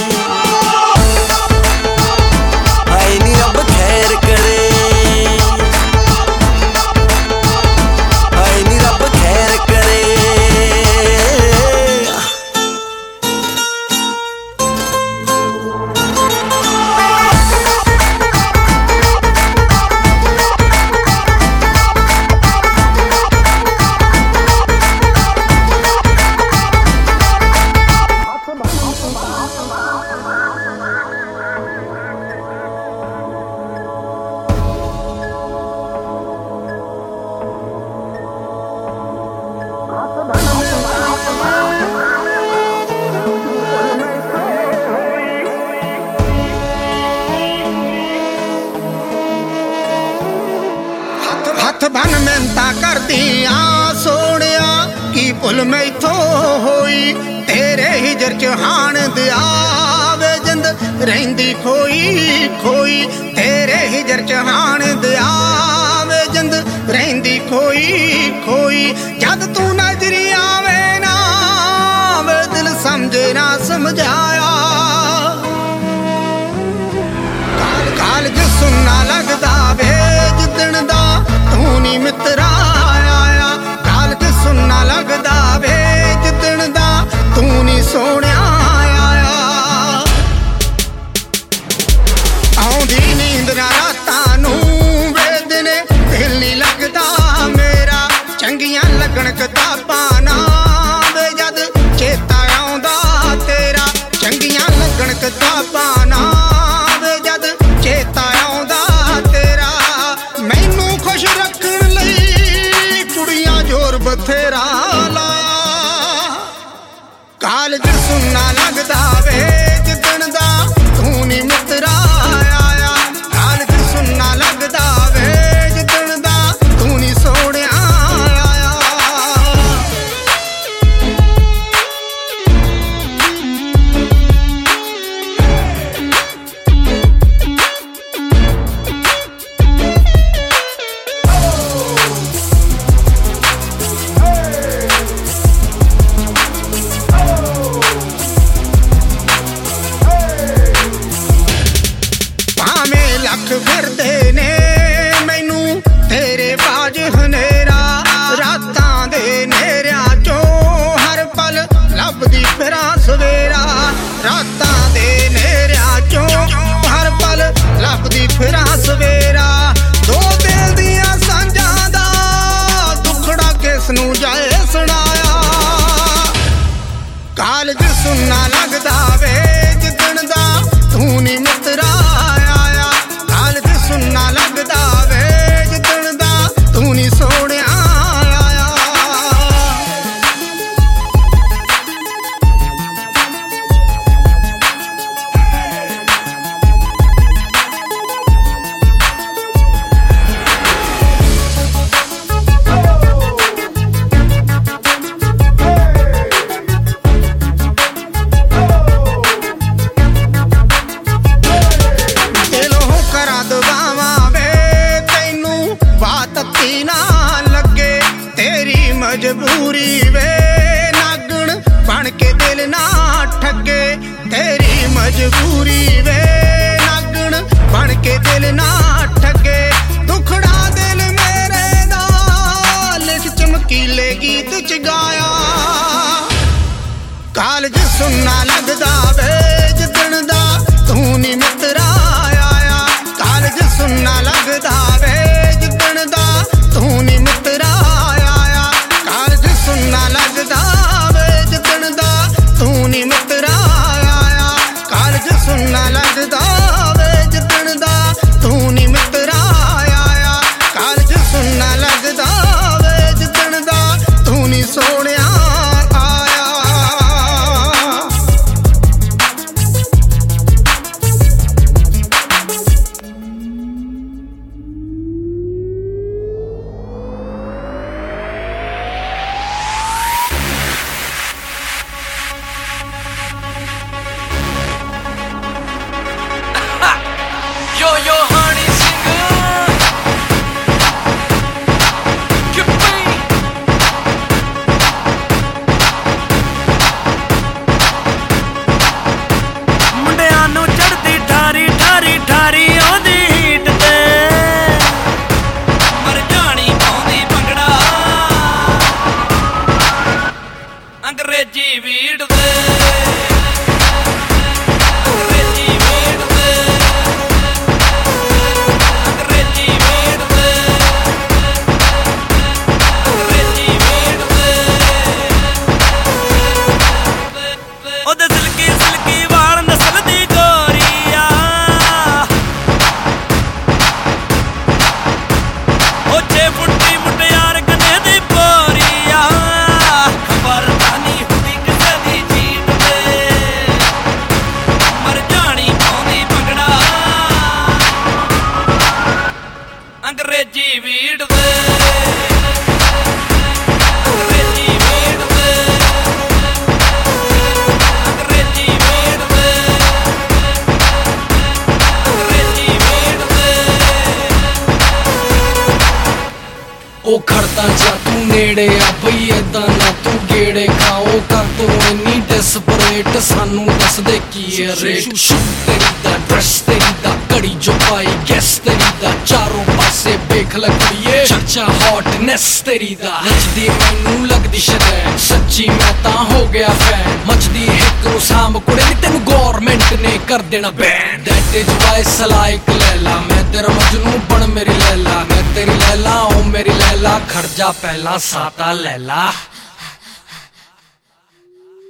ਤੇਰੀ ਦਾ। ਨੱਚਦੀ ਮੈਨੂੰ ਲੱਗਦੀ ਸ਼ਰੈ। ਸੱਚੀ ਮੈਂ ਤਾਂ ਹੋ ਗਿਆ ਫੈਨ ਮੱਚਦੀ ਹਿੱਕ ਨੂੰ ਸਾਮ ਕੁੜੇ ਨੀ ਤੈਨੂੰ ਗਵਰਨਮੈਂਟ ਨੇ ਕਰ ਦੇਣਾ ਬੈਨ ਦੈਟ ਇਜ਼ ਵਾਈ ਸਲਾਈਕ ਲੈਲਾ, ਮੈਂ ਤੇਰਾ ਮਜਨੂ ਬਣ ਮੇਰੀ ਲੈਲਾ। ਮੈਂ ਤੇਰੀ ਲੈਲਾ ਓ ਮੇਰੀ ਲੈਲਾ ਖਰਜਾ ਪਹਿਲਾ ਸਾਤਾ ਲੈਲਾ।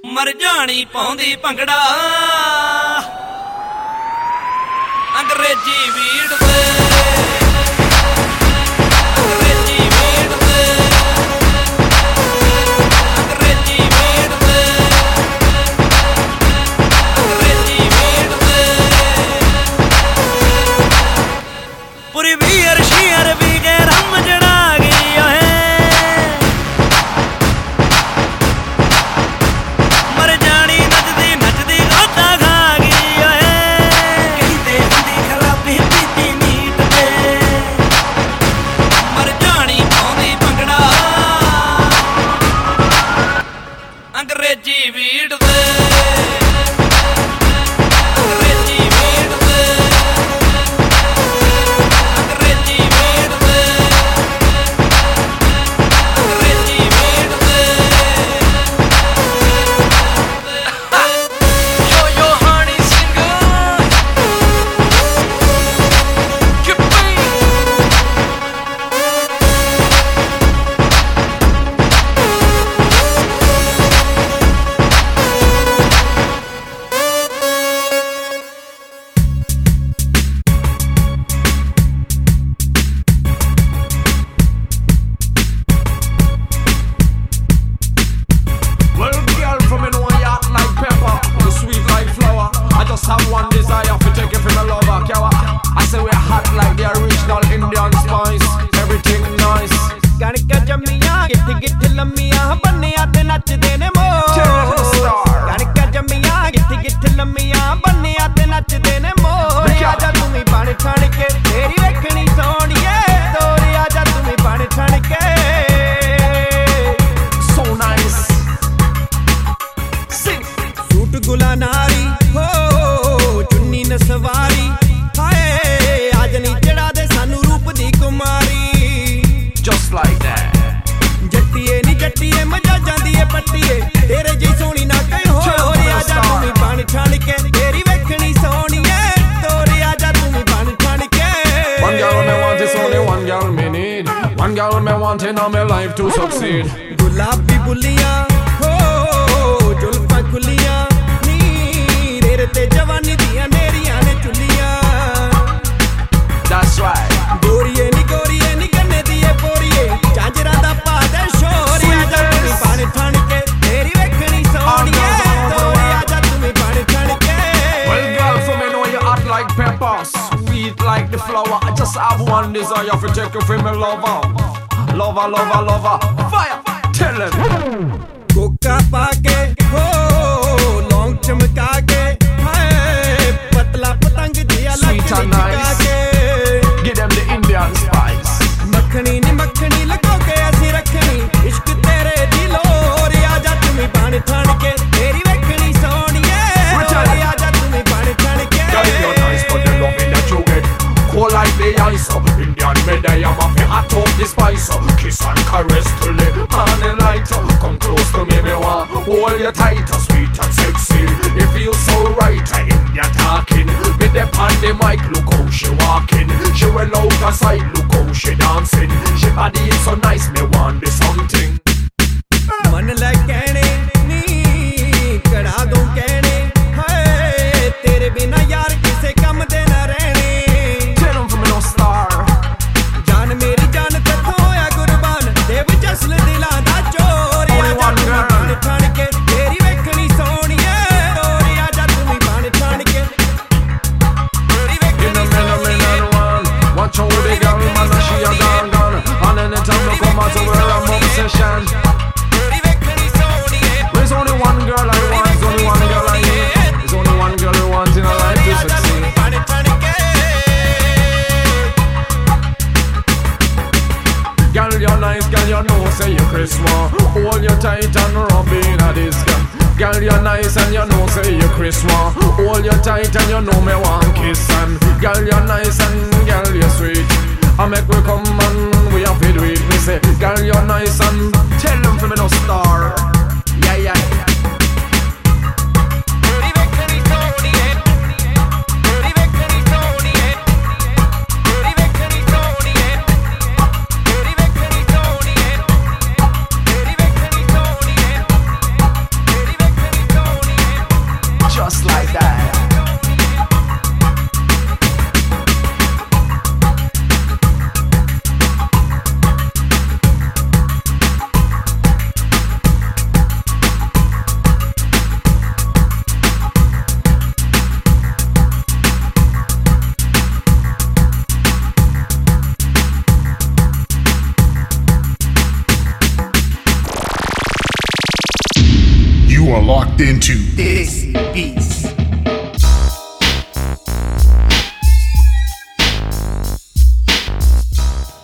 ਮਰ ਜਾਣੀ ਪਾਉਂਦੀ ਭੰਗੜਾ। ਅੰਗਰੇਜ਼ੀ ਵੀ Christmas Hold you tight and rub in a this girl Girl, you're nice and you know, say you Christmas Hold you tight and you know me want kiss and Girl, you're nice and girl, you're sweet. I make we come and we have it Me say, girl, you're nice and tell them for me no star into Desi Beats.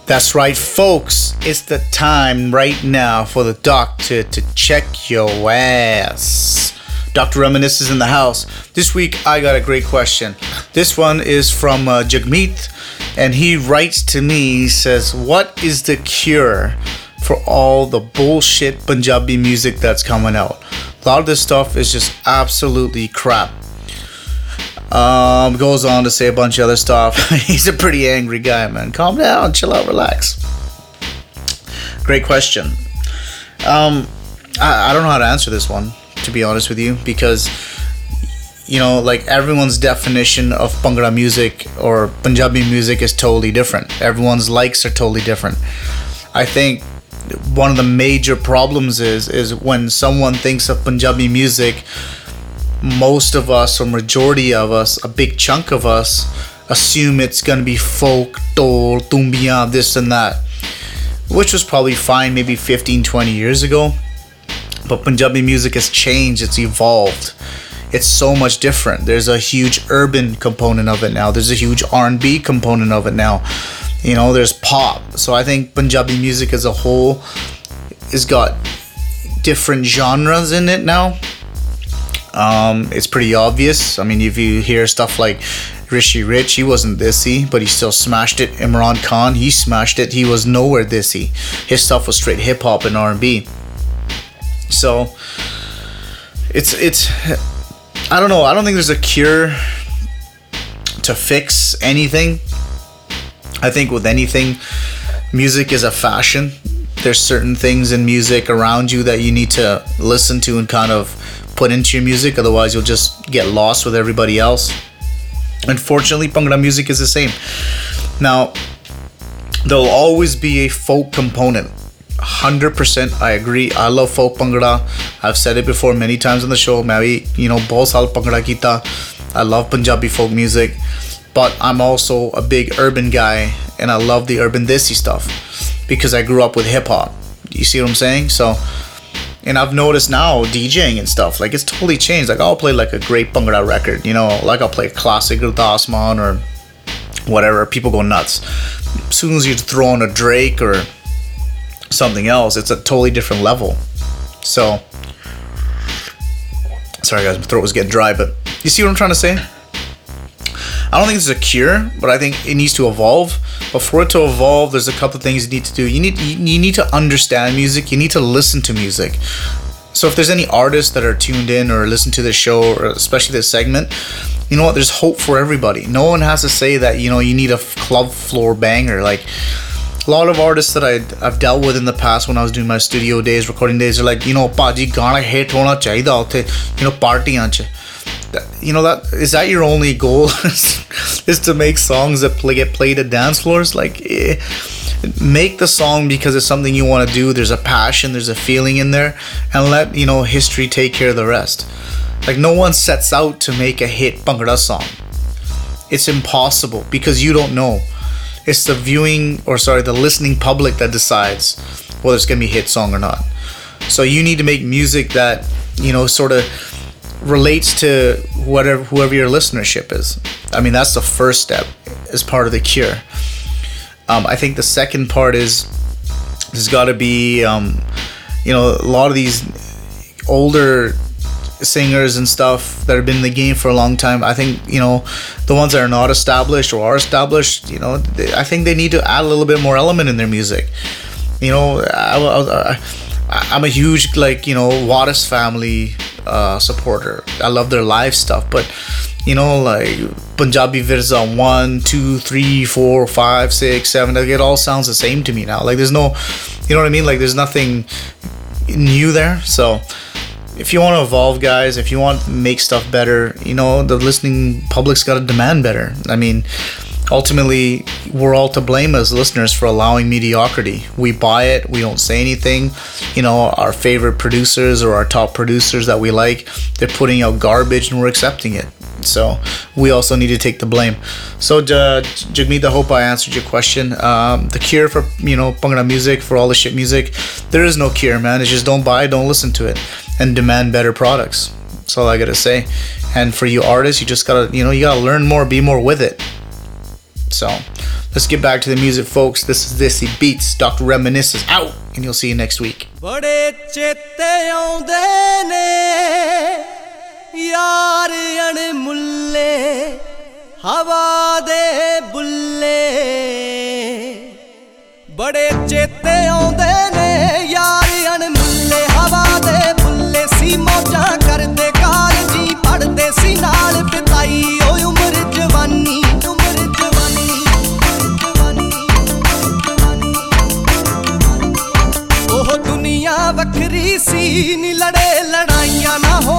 That's right, folks. It's the time right now for the doctor to check your ass. Dr. Reminisce is in the house. This week, I got a great question. This one is from uh, Jagmeet, and he writes to me. He says, What is the cure for all the bullshit Punjabi music that's coming out? A lot of this stuff is just absolutely crap. Um, goes on to say a bunch of other stuff. He's a pretty angry guy, man. Calm down, chill out, relax. Great question. Um, I, I don't know how to answer this one, to be honest with you, because you know, like everyone's definition of Bhangra music or Punjabi music is totally different. Everyone's likes are totally different. I think one of the major problems is is when someone thinks of Punjabi music most of us or majority of us a big chunk of us assume it's to be folk dol tumbiya this and that which was probably fine maybe 15 20 years ago. But punjabi music has changed it's evolved. It's so much different. There's a huge urban component of it now. There's a huge r&b component of it now you know there's pop so i think punjabi music as a whole has got different genres in it now um, it's pretty obvious. I mean, if you hear stuff like Rishi Rich, he wasn't desi, but he still smashed it. Imran Khan, he smashed it. He was nowhere desi. His stuff was straight hip hop and R and B. So it's it's I don't know. I don't think there's a cure to fix anything. I think with anything, music is a fashion. There's certain things in music around you that you need to listen to and kind of put into your music. Otherwise, you'll just get lost with everybody else. Unfortunately, Bhangra music is the same. Now, there'll always be a folk component. 100% I agree. I love folk Bhangra. I've said it before many times on the show. Maybe, you know, bahut saal kita. I love Punjabi folk music. But I'm also a big urban guy and I love the urban desi stuff because I grew up with hip hop. You see what I'm saying? So, and I've noticed now DJing and stuff like it's totally changed. Like I'll play like a great Bhangra record, you know, like I'll play classic Gurdas Maan or whatever. People go nuts. As soon as you throw on a Drake or something else, it's a totally different level. So, sorry guys, my throat was getting dry, but you see what I'm trying to say? I don't think this is a cure, but I think it needs to evolve. But for it to evolve, there's a couple things you need to do. You need you need to understand music. You need to listen to music. So if there's any artists that are tuned in or listen to this show or especially this segment, you know what? There's hope for everybody. No one has to say that you know you need a club floor banger like. A lot of artists that I, I've dealt with in the past when I was doing my studio days, recording days, are like, you know, Paji, gana hit hona chahida, you know, party anche. You know that is that your only goal is to make songs that play, get played at dance floors? Like, eh, make the song because it's something you want to do. There's a passion, there's a feeling in there, and let you know history take care of the rest. Like no one sets out to make a hit Bhangra song. It's impossible because you don't know. It's the viewing or sorry, the listening public that decides whether it's gonna be a hit song or not. So you need to make music that you know sort of relates to whatever whoever your listenership is. I mean that's the first step as part of the cure. Um, I think the second part is there's got to be um, you know a lot of these older singers and stuff that have been in the game for a long time. I think you know the ones that are not established or are established. You know, they, I think they need to add a little bit more element in their music. You know, I, I, I, I'm a huge like you know Waris family uh, supporter. I love their live stuff, but you know like Punjabi Virsa one, two, three, four, five, six, seven. Like it all sounds the same to me now. Like there's no, you know what I mean? Like there's nothing new there. So if you want to evolve guys if you want make stuff better you know the listening public's got to demand better i mean ultimately we're all to blame as listeners for allowing mediocrity. We buy it we don't say anything. You know our favorite producers or our top producers that we like they're putting out garbage and we're accepting it. So we also need to take the blame. So uh, jagmeet i hope i answered your question. Um, the cure for you know Bhangra music for all the shit music there is no cure man. It's just don't buy don't listen to it and demand better products. That's all i gotta say. And for you artists you just gotta you know you gotta learn more be more with it so let's get back to the music, folks. This is Desi Beats. Dr. Reminisce is out, and you'll see you next week. ਬੜੇ ਚੇਤੇ ਆਉਂਦੇ ਨੇ ਸੀ ਨੀ ਲੜੇ ਲੜਾਈਆਂ ਨਾ ਹੋਣ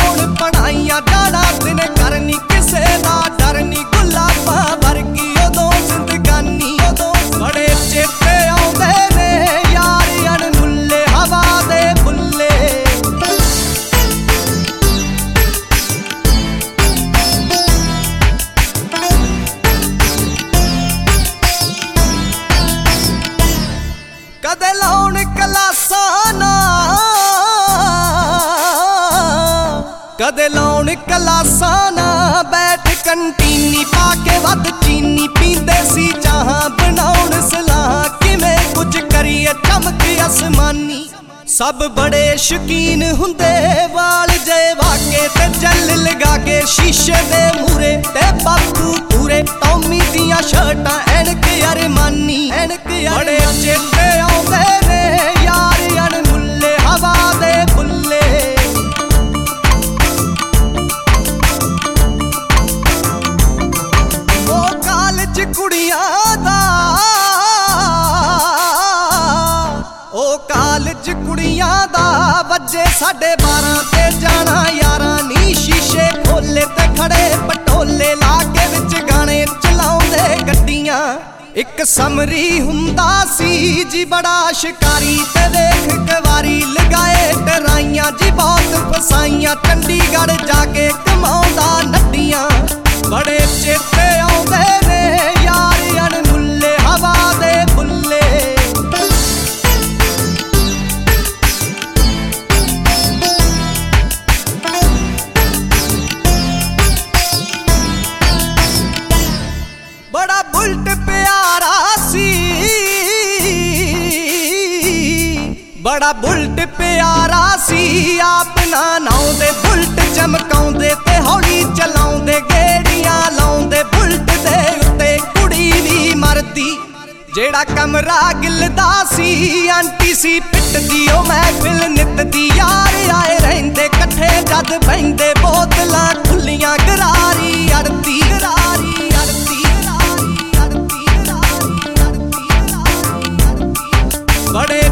ਕਦੇ ਲਾਉਣ ਕਲਾਸਾਂ ਨਾ ਬੈਠ ਕੰਟੀਨੀ ਪਾ ਕੇ ਵੱਧ ਚੀਨੀ ਪੀਂਦੇ ਸੀ ਚਾਹਾਂ ਬਣਾਉਣ ਸਲਾਹ। ਕਿਵੇਂ ਕੁਝ ਕਰੀਏ ਚਮਕ ਅਸਮਾਨੀ। ਸਭ ਬੜੇ ਸ਼ਕੀਨ ਹੁੰਦੇ ਵਾਲ ਜੇ ਵਾਕੇ ਤੇ ਜਲ ਲਗਾ ਕੇ ਸ਼ੀਸ਼ੇ ਦੇ ਮੂਰੇ ਤੇ ਬਾਪੂ ਪੂਰੇ ਟੌਮੀ ਦੀਆਂ ਸ਼ਰਟਾਂ ਐਨਕ ਅਰਮਾਨੀ। ਐਨਕ ਬੜੇ ਚੇਤੇ ਆਉਂਦੇ ਨੇ ਯਾਰ ਸਾਡੇ 12 ਤੇ ਜਾਣਾ ਯਾਰਾਂ ਨੀ, ਸ਼ੀਸ਼ੇ ਖੋਲੇ ਤੇ ਖੜੇ ਪਟੋਲੇ ਲਾ ਕੇ ਵਿੱਚ ਗਾਣੇ ਚਲਾਉਂਦੇ ਗੱਡੀਆਂ। ਇੱਕ ਸਮਰੀ ਹੁੰਦਾ ਸੀ ਜੀ, ਬੜਾ ਸ਼ਿਕਾਰੀ ਤੇ ਦੇਖ ਕਵਾਰੀ ਲਗਾਏ ਟਰਾਈਆਂ ਜੀ, ਬਹੁਤ ਫਸਾਈਆਂ, ਚੰਡੀਗੜ੍ਹ ਜਾ ਕੇ ਕਮਾਉਂਦਾ ਨੱਡੀਆਂ। ਬੜੇ ਚੇਤੇ ਆਉਂਦੇ ਨੇ ਯਾਰ ਬੜਾ ਬੁਲਟ ਪਿਆਰਾ ਸੀ। ਆਪ ਨਾ ਨਾਉਂਦੇ ਬੁਲਟ ਚਮਕਾਉਂਦੇ ਤੇ ਹੌਲੀ ਚਲਾਉਂਦੇ, ਗੇੜੀਆਂ ਲਾਉਂਦੇ, ਬੁਲਟ ਦੇ ਉੱਤੇ ਕੁੜੀ ਵੀ ਮਰਦੀ। ਜਿਹੜਾ ਕਮਰਾ ਗਿਲਦਾ ਸੀ, ਆਂਟੀ ਸੀ ਪਿੱਟਦੀ, ਉਹ ਮਹਿਫਿਲ ਨਿੱਤ ਦੀ ਯਾਰ ਆਏ ਰਹਿੰਦੇ, ਇਕੱਠੇ ਜਦ ਬੈਂਦੇ ਬੋਤਲਾਂ ਖੁੱਲੀਆਂ ਗਰਾਰੀ ਅੜਦੀ ਗਰਾਰੀ ਅੜਦੀ। ਬੜੇ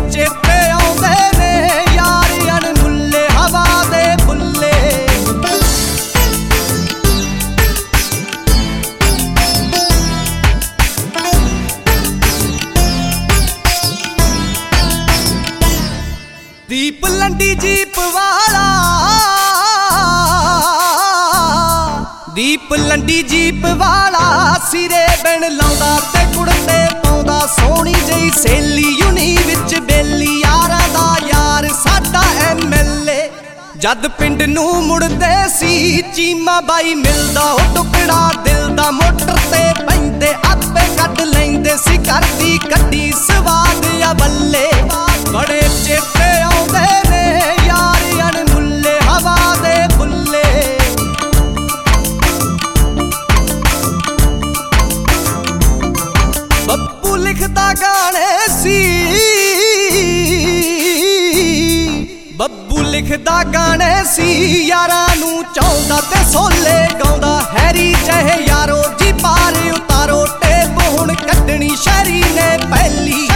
ਦੀਪ ਲੰਡੀ ਜੀਪ ਵਾਲਾ। ਦੀਪ ਲੰਡੀ ਜੀਪ ਵਾਲਾ ਸਿਰੇ ਬਿਨ ਲਾਉਂਦਾ ਤੇ ਕੁੜਤੇ ਪਾਉਂਦਾ, ਸੋਹਣੀ ਜਈ ਸੇਲੀ ਯੂਨੀ ਵਿੱਚ ਬੇਲੀ ਯਾਰਾਂ ਦਾ ਯਾਰ, ਸਾਡਾ ਐਮਐਲਏ ਜਦ ਪਿੰਡ ਨੂੰ ਮੁੜਦੇ ਸੀ, ਚੀਮਾ ਬਾਈ ਮਿਲਦਾ, ਉਹ ਟੁਕੜਾ ਦਿਲ ਦਾ ਮੋਟਰ ਤੇ ਪੈਂਦੇ, ਆਪੇ ਕੱਢ ਲੈਂਦੇ ਸੀ ਕਰਦੀ ਕੱਢੀ ਸਵਾਦ ਆ ਬੱਲੇ। ਬੜੇ ਚੇਤੇ ਆਉਂਦੇ ਨੇ, ਯਾਰ ਅਣਮੁੱਲੇ, ਹਵਾ ਦੇ ਬੁੱਲੇ। ਬੱਬੂ ਲਿਖਦਾ ਗਾਣੇ ਲਿਖਦਾ ਗਾਣੇ ਸੀ, ਯਾਰਾਂ ਨੂੰ ਚਾਹੁੰਦਾ ਤੇ ਸੋਲੇ ਗਾਉਂਦਾ। ਹੈਰੀ ਚਾਹੇ ਯਾਰੋ ਜੀ, ਪਾਰ ਉਤਾਰੋ, ਟੇਪ ਹੁਣ ਕੱਢਣੀ ਸ਼ੈਰੀ ਨੇ ਪਹਿਲੀ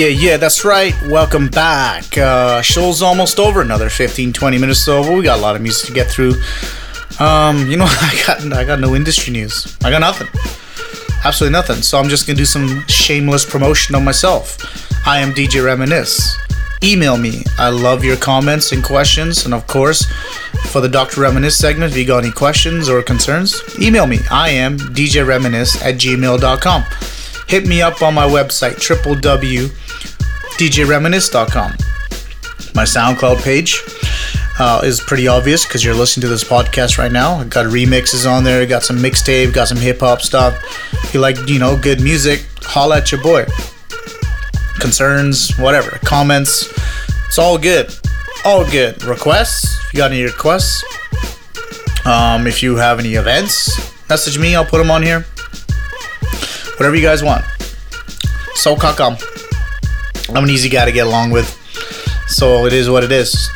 Yeah, yeah, that's right. Welcome back. Uh, show's almost over. Another 15, 20 minutes over. We got a lot of music to get through. Um, you know, I got I got no industry news. I got nothing. Absolutely nothing. So I'm just gonna do some shameless promotion of myself. I am DJ Reminisce. Email me. I love your comments and questions. And of course, for the Dr. Reminisce segment, if you got any questions or concerns, email me. I am DJ Reminisce at gmail.com. Hit me up on my website, www.djreminisce.com. My SoundCloud page uh, is pretty obvious because you're listening to this podcast right now. I got remixes on there, got some mixtape, got some hip hop stuff. If you like, you know, good music, holla at your boy. Concerns, whatever, comments, it's all good. All good. Requests, if you got any requests, um, if you have any events, message me, I'll put them on here. Whatever you guys want. So kakam. I'm an easy guy to get along with, so it is what it is.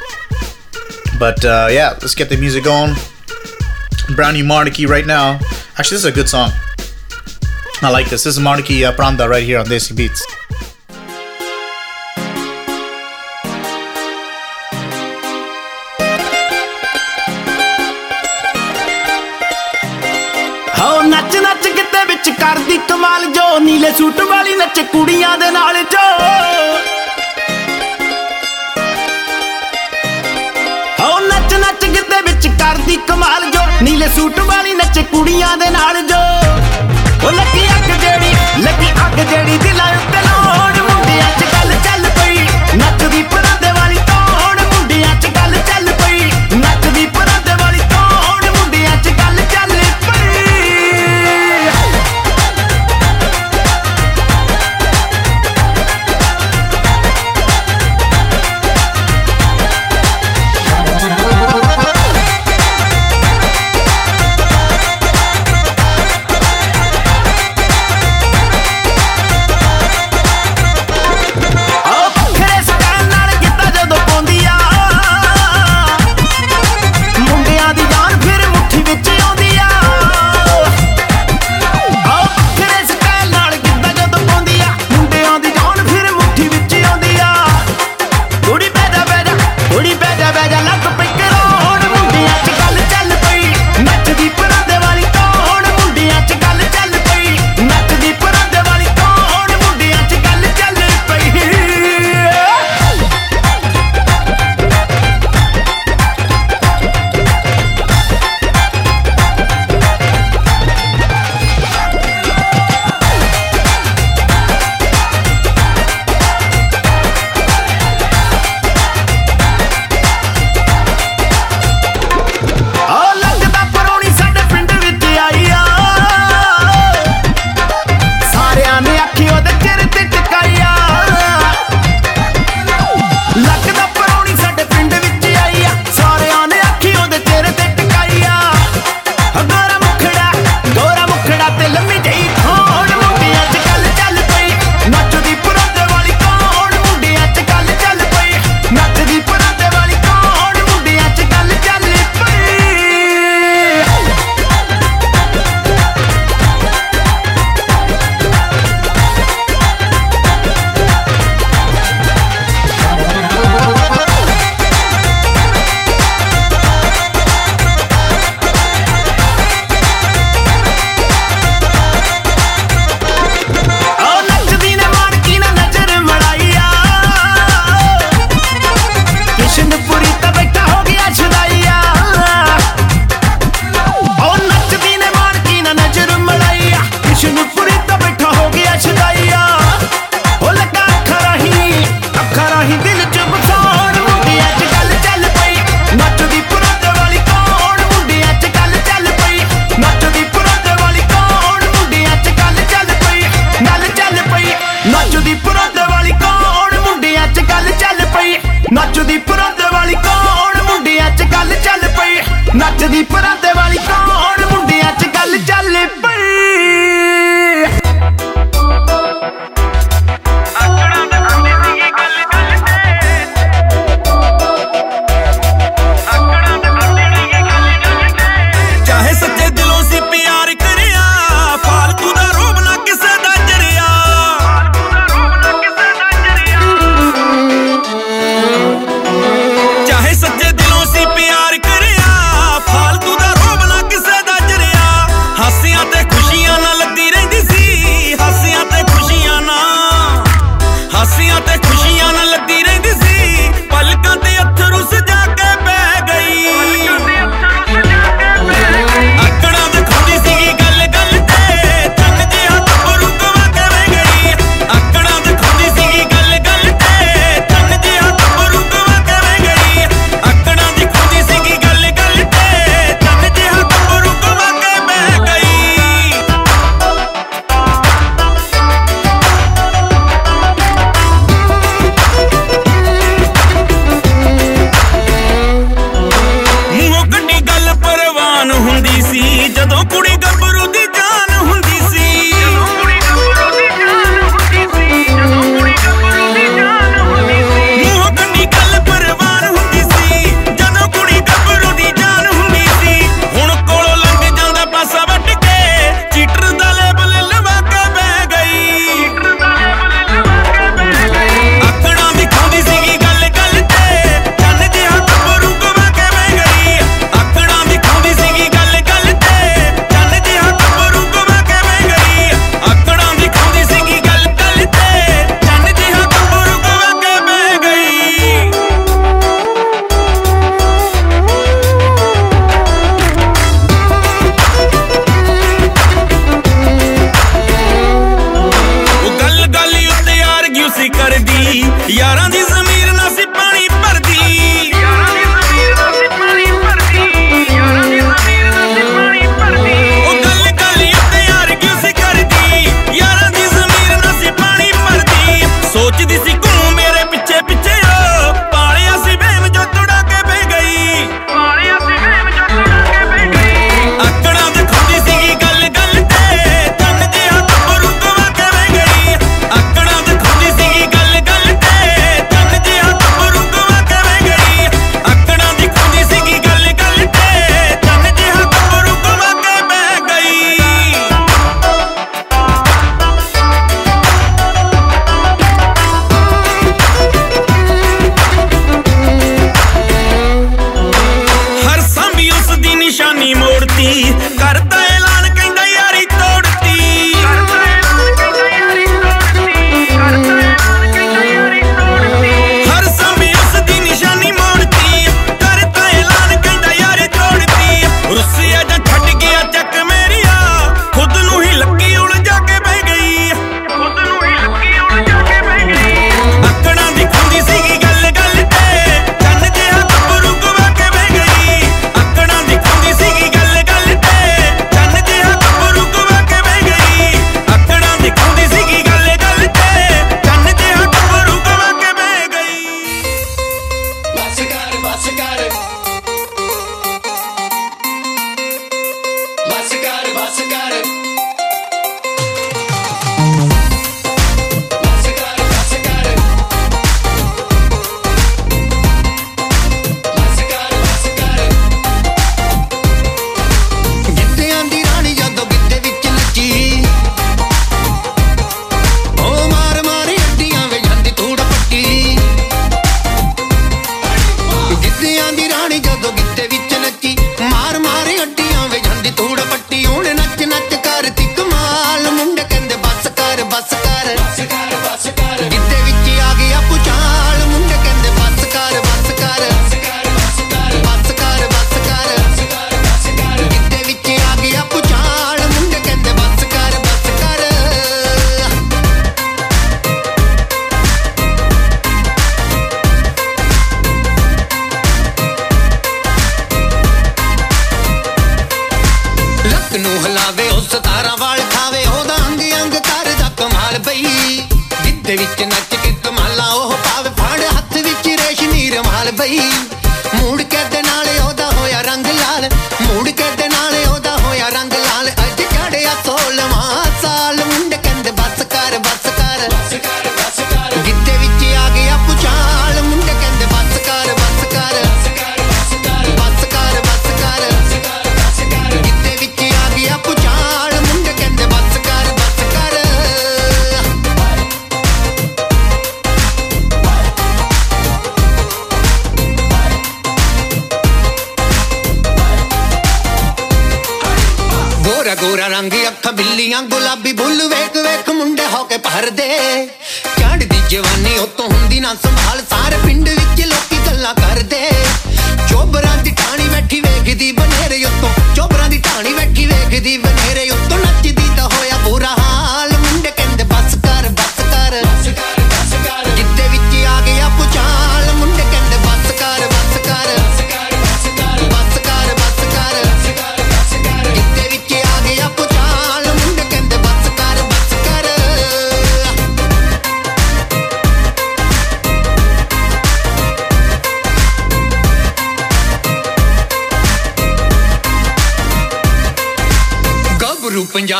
But uh, yeah, let's get the music going. Brownie Manak-E right now. Actually, this is a good song. I like this. This is Manak-E uh, Paranda right here on Desi Beats. ਨੱਚ ਨੱਚ ਕਿਤੇ ਵਿੱਚ ਕਰਦੀ ਕਮਾਲ ਜੋ ਨੀਲੇ suit ਵਾਲੀ ਨੱਚ ਕੁੜੀਆਂ ਦੇ ਨਾਲ ਜੋ ਕਰਦੀ ਕਮਾਲ ਜੋ। ਨੀਲੇ ਸੂਟ ਵਾਲੀ ਨੱਚ ਕੁੜੀਆਂ ਦੇ ਨਾਲ ਜੋ। ਉਹ ਲੱਗੀ ਅੱਗ ਜਿਹੜੀ ਲੱਗੀ ਅੱਗ ਜਿਹੜੀ ਦਿਲਾਂ ਉੱਤੇ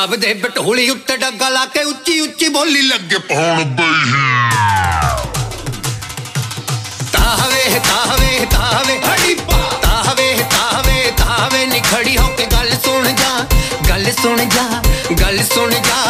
ਪੰਜਾਬ ਦੇ ਬਟੋਲੇ ਉੱਤੇ ਡੱਗਾ ਲਾ ਕੇ ਉੱਚੀ ਉੱਚੀ ਬੋਲੀ ਲੱਗੇ ਪਾਉਣ ਬਈ ਤਾਹਵੇ ਤਾਹਵੇ ਤਾਹਵੇ ਹੜੀ ਪਾ ਤਾਹਵੇ ਤਾਹਵੇ ਤਾਹਵੇ ਨਿਖੜੀ ਹੋ ਕੇ ਗੱਲ ਸੁਣ ਜਾ ਗੱਲ ਸੁਣ ਜਾ ਗੱਲ ਸੁਣ ਜਾ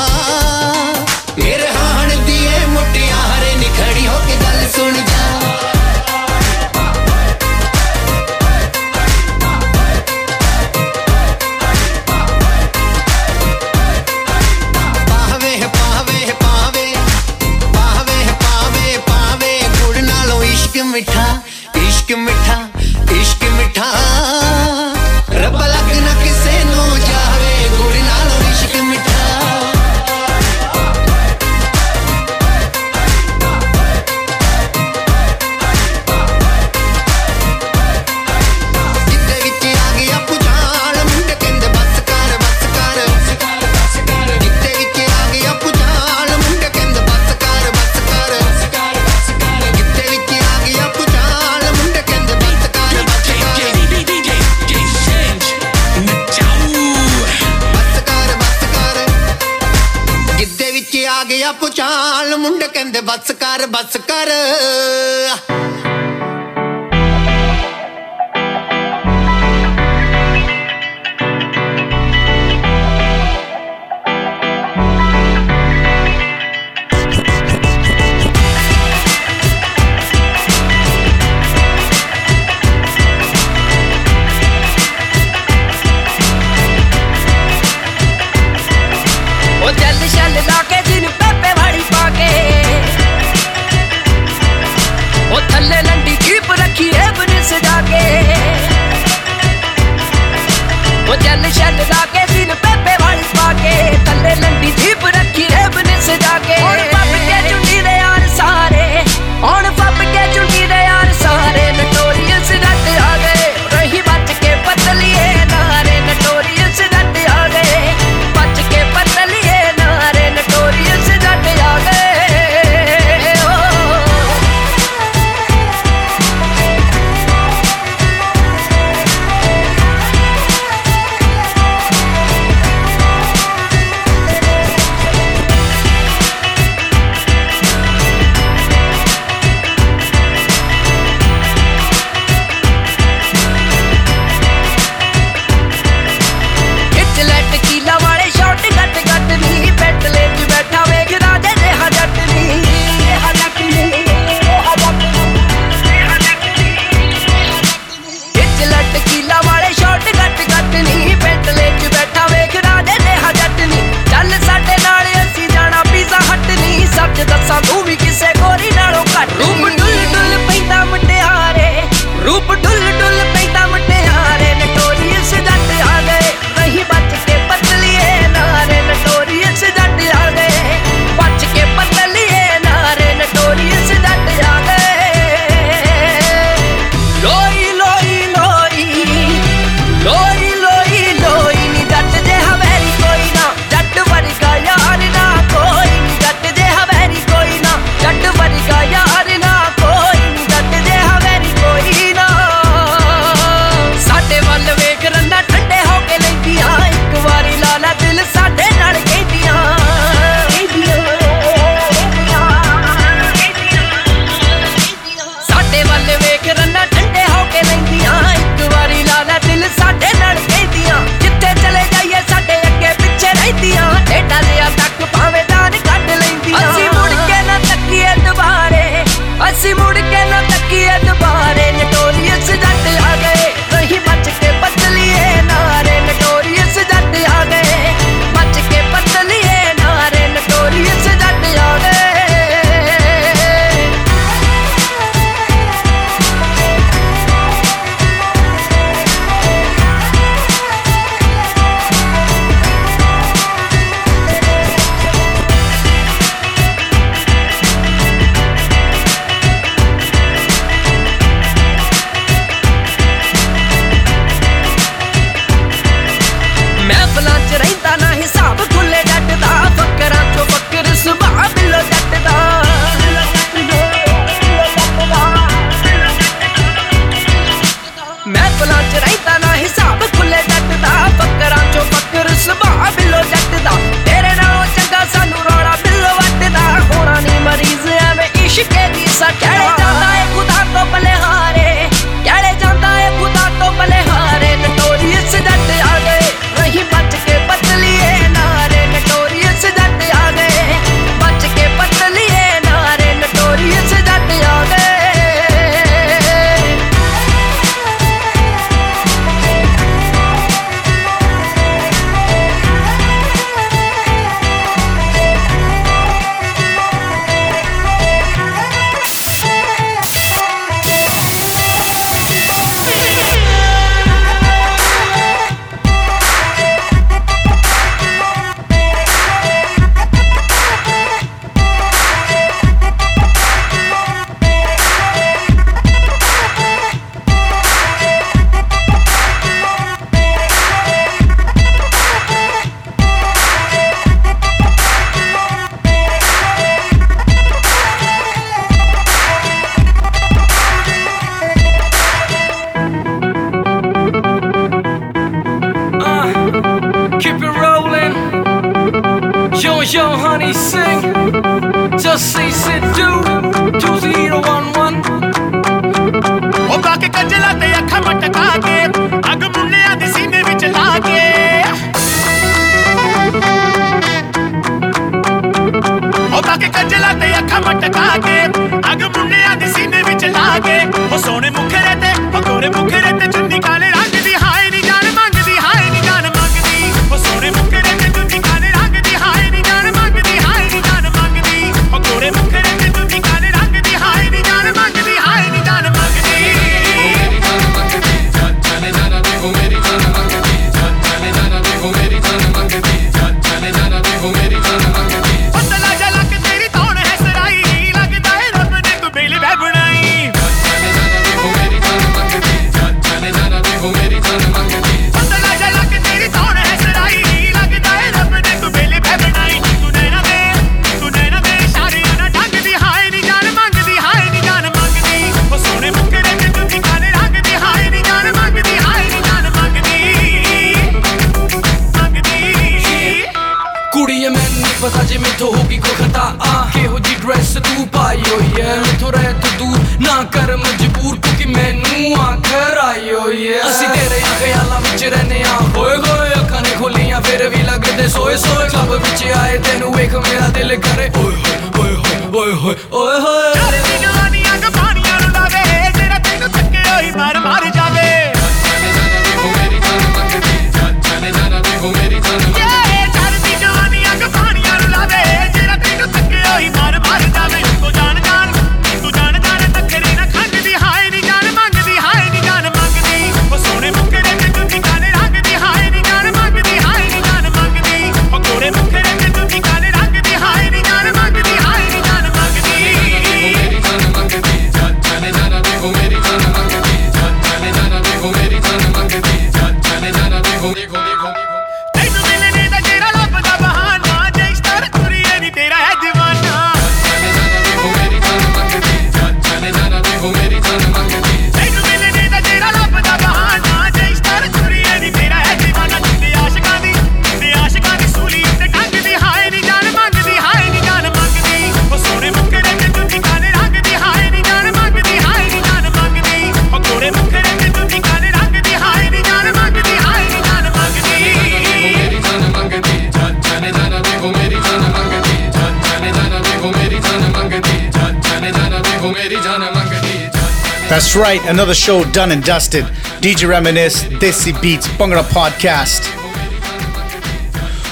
another show done and dusted. DJ Reminisce, Desi Beats, Bhangra Podcast.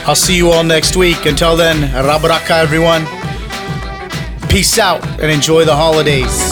I'll see you all next week. Until then, Rab Rakha, everyone. Peace out and enjoy the holidays.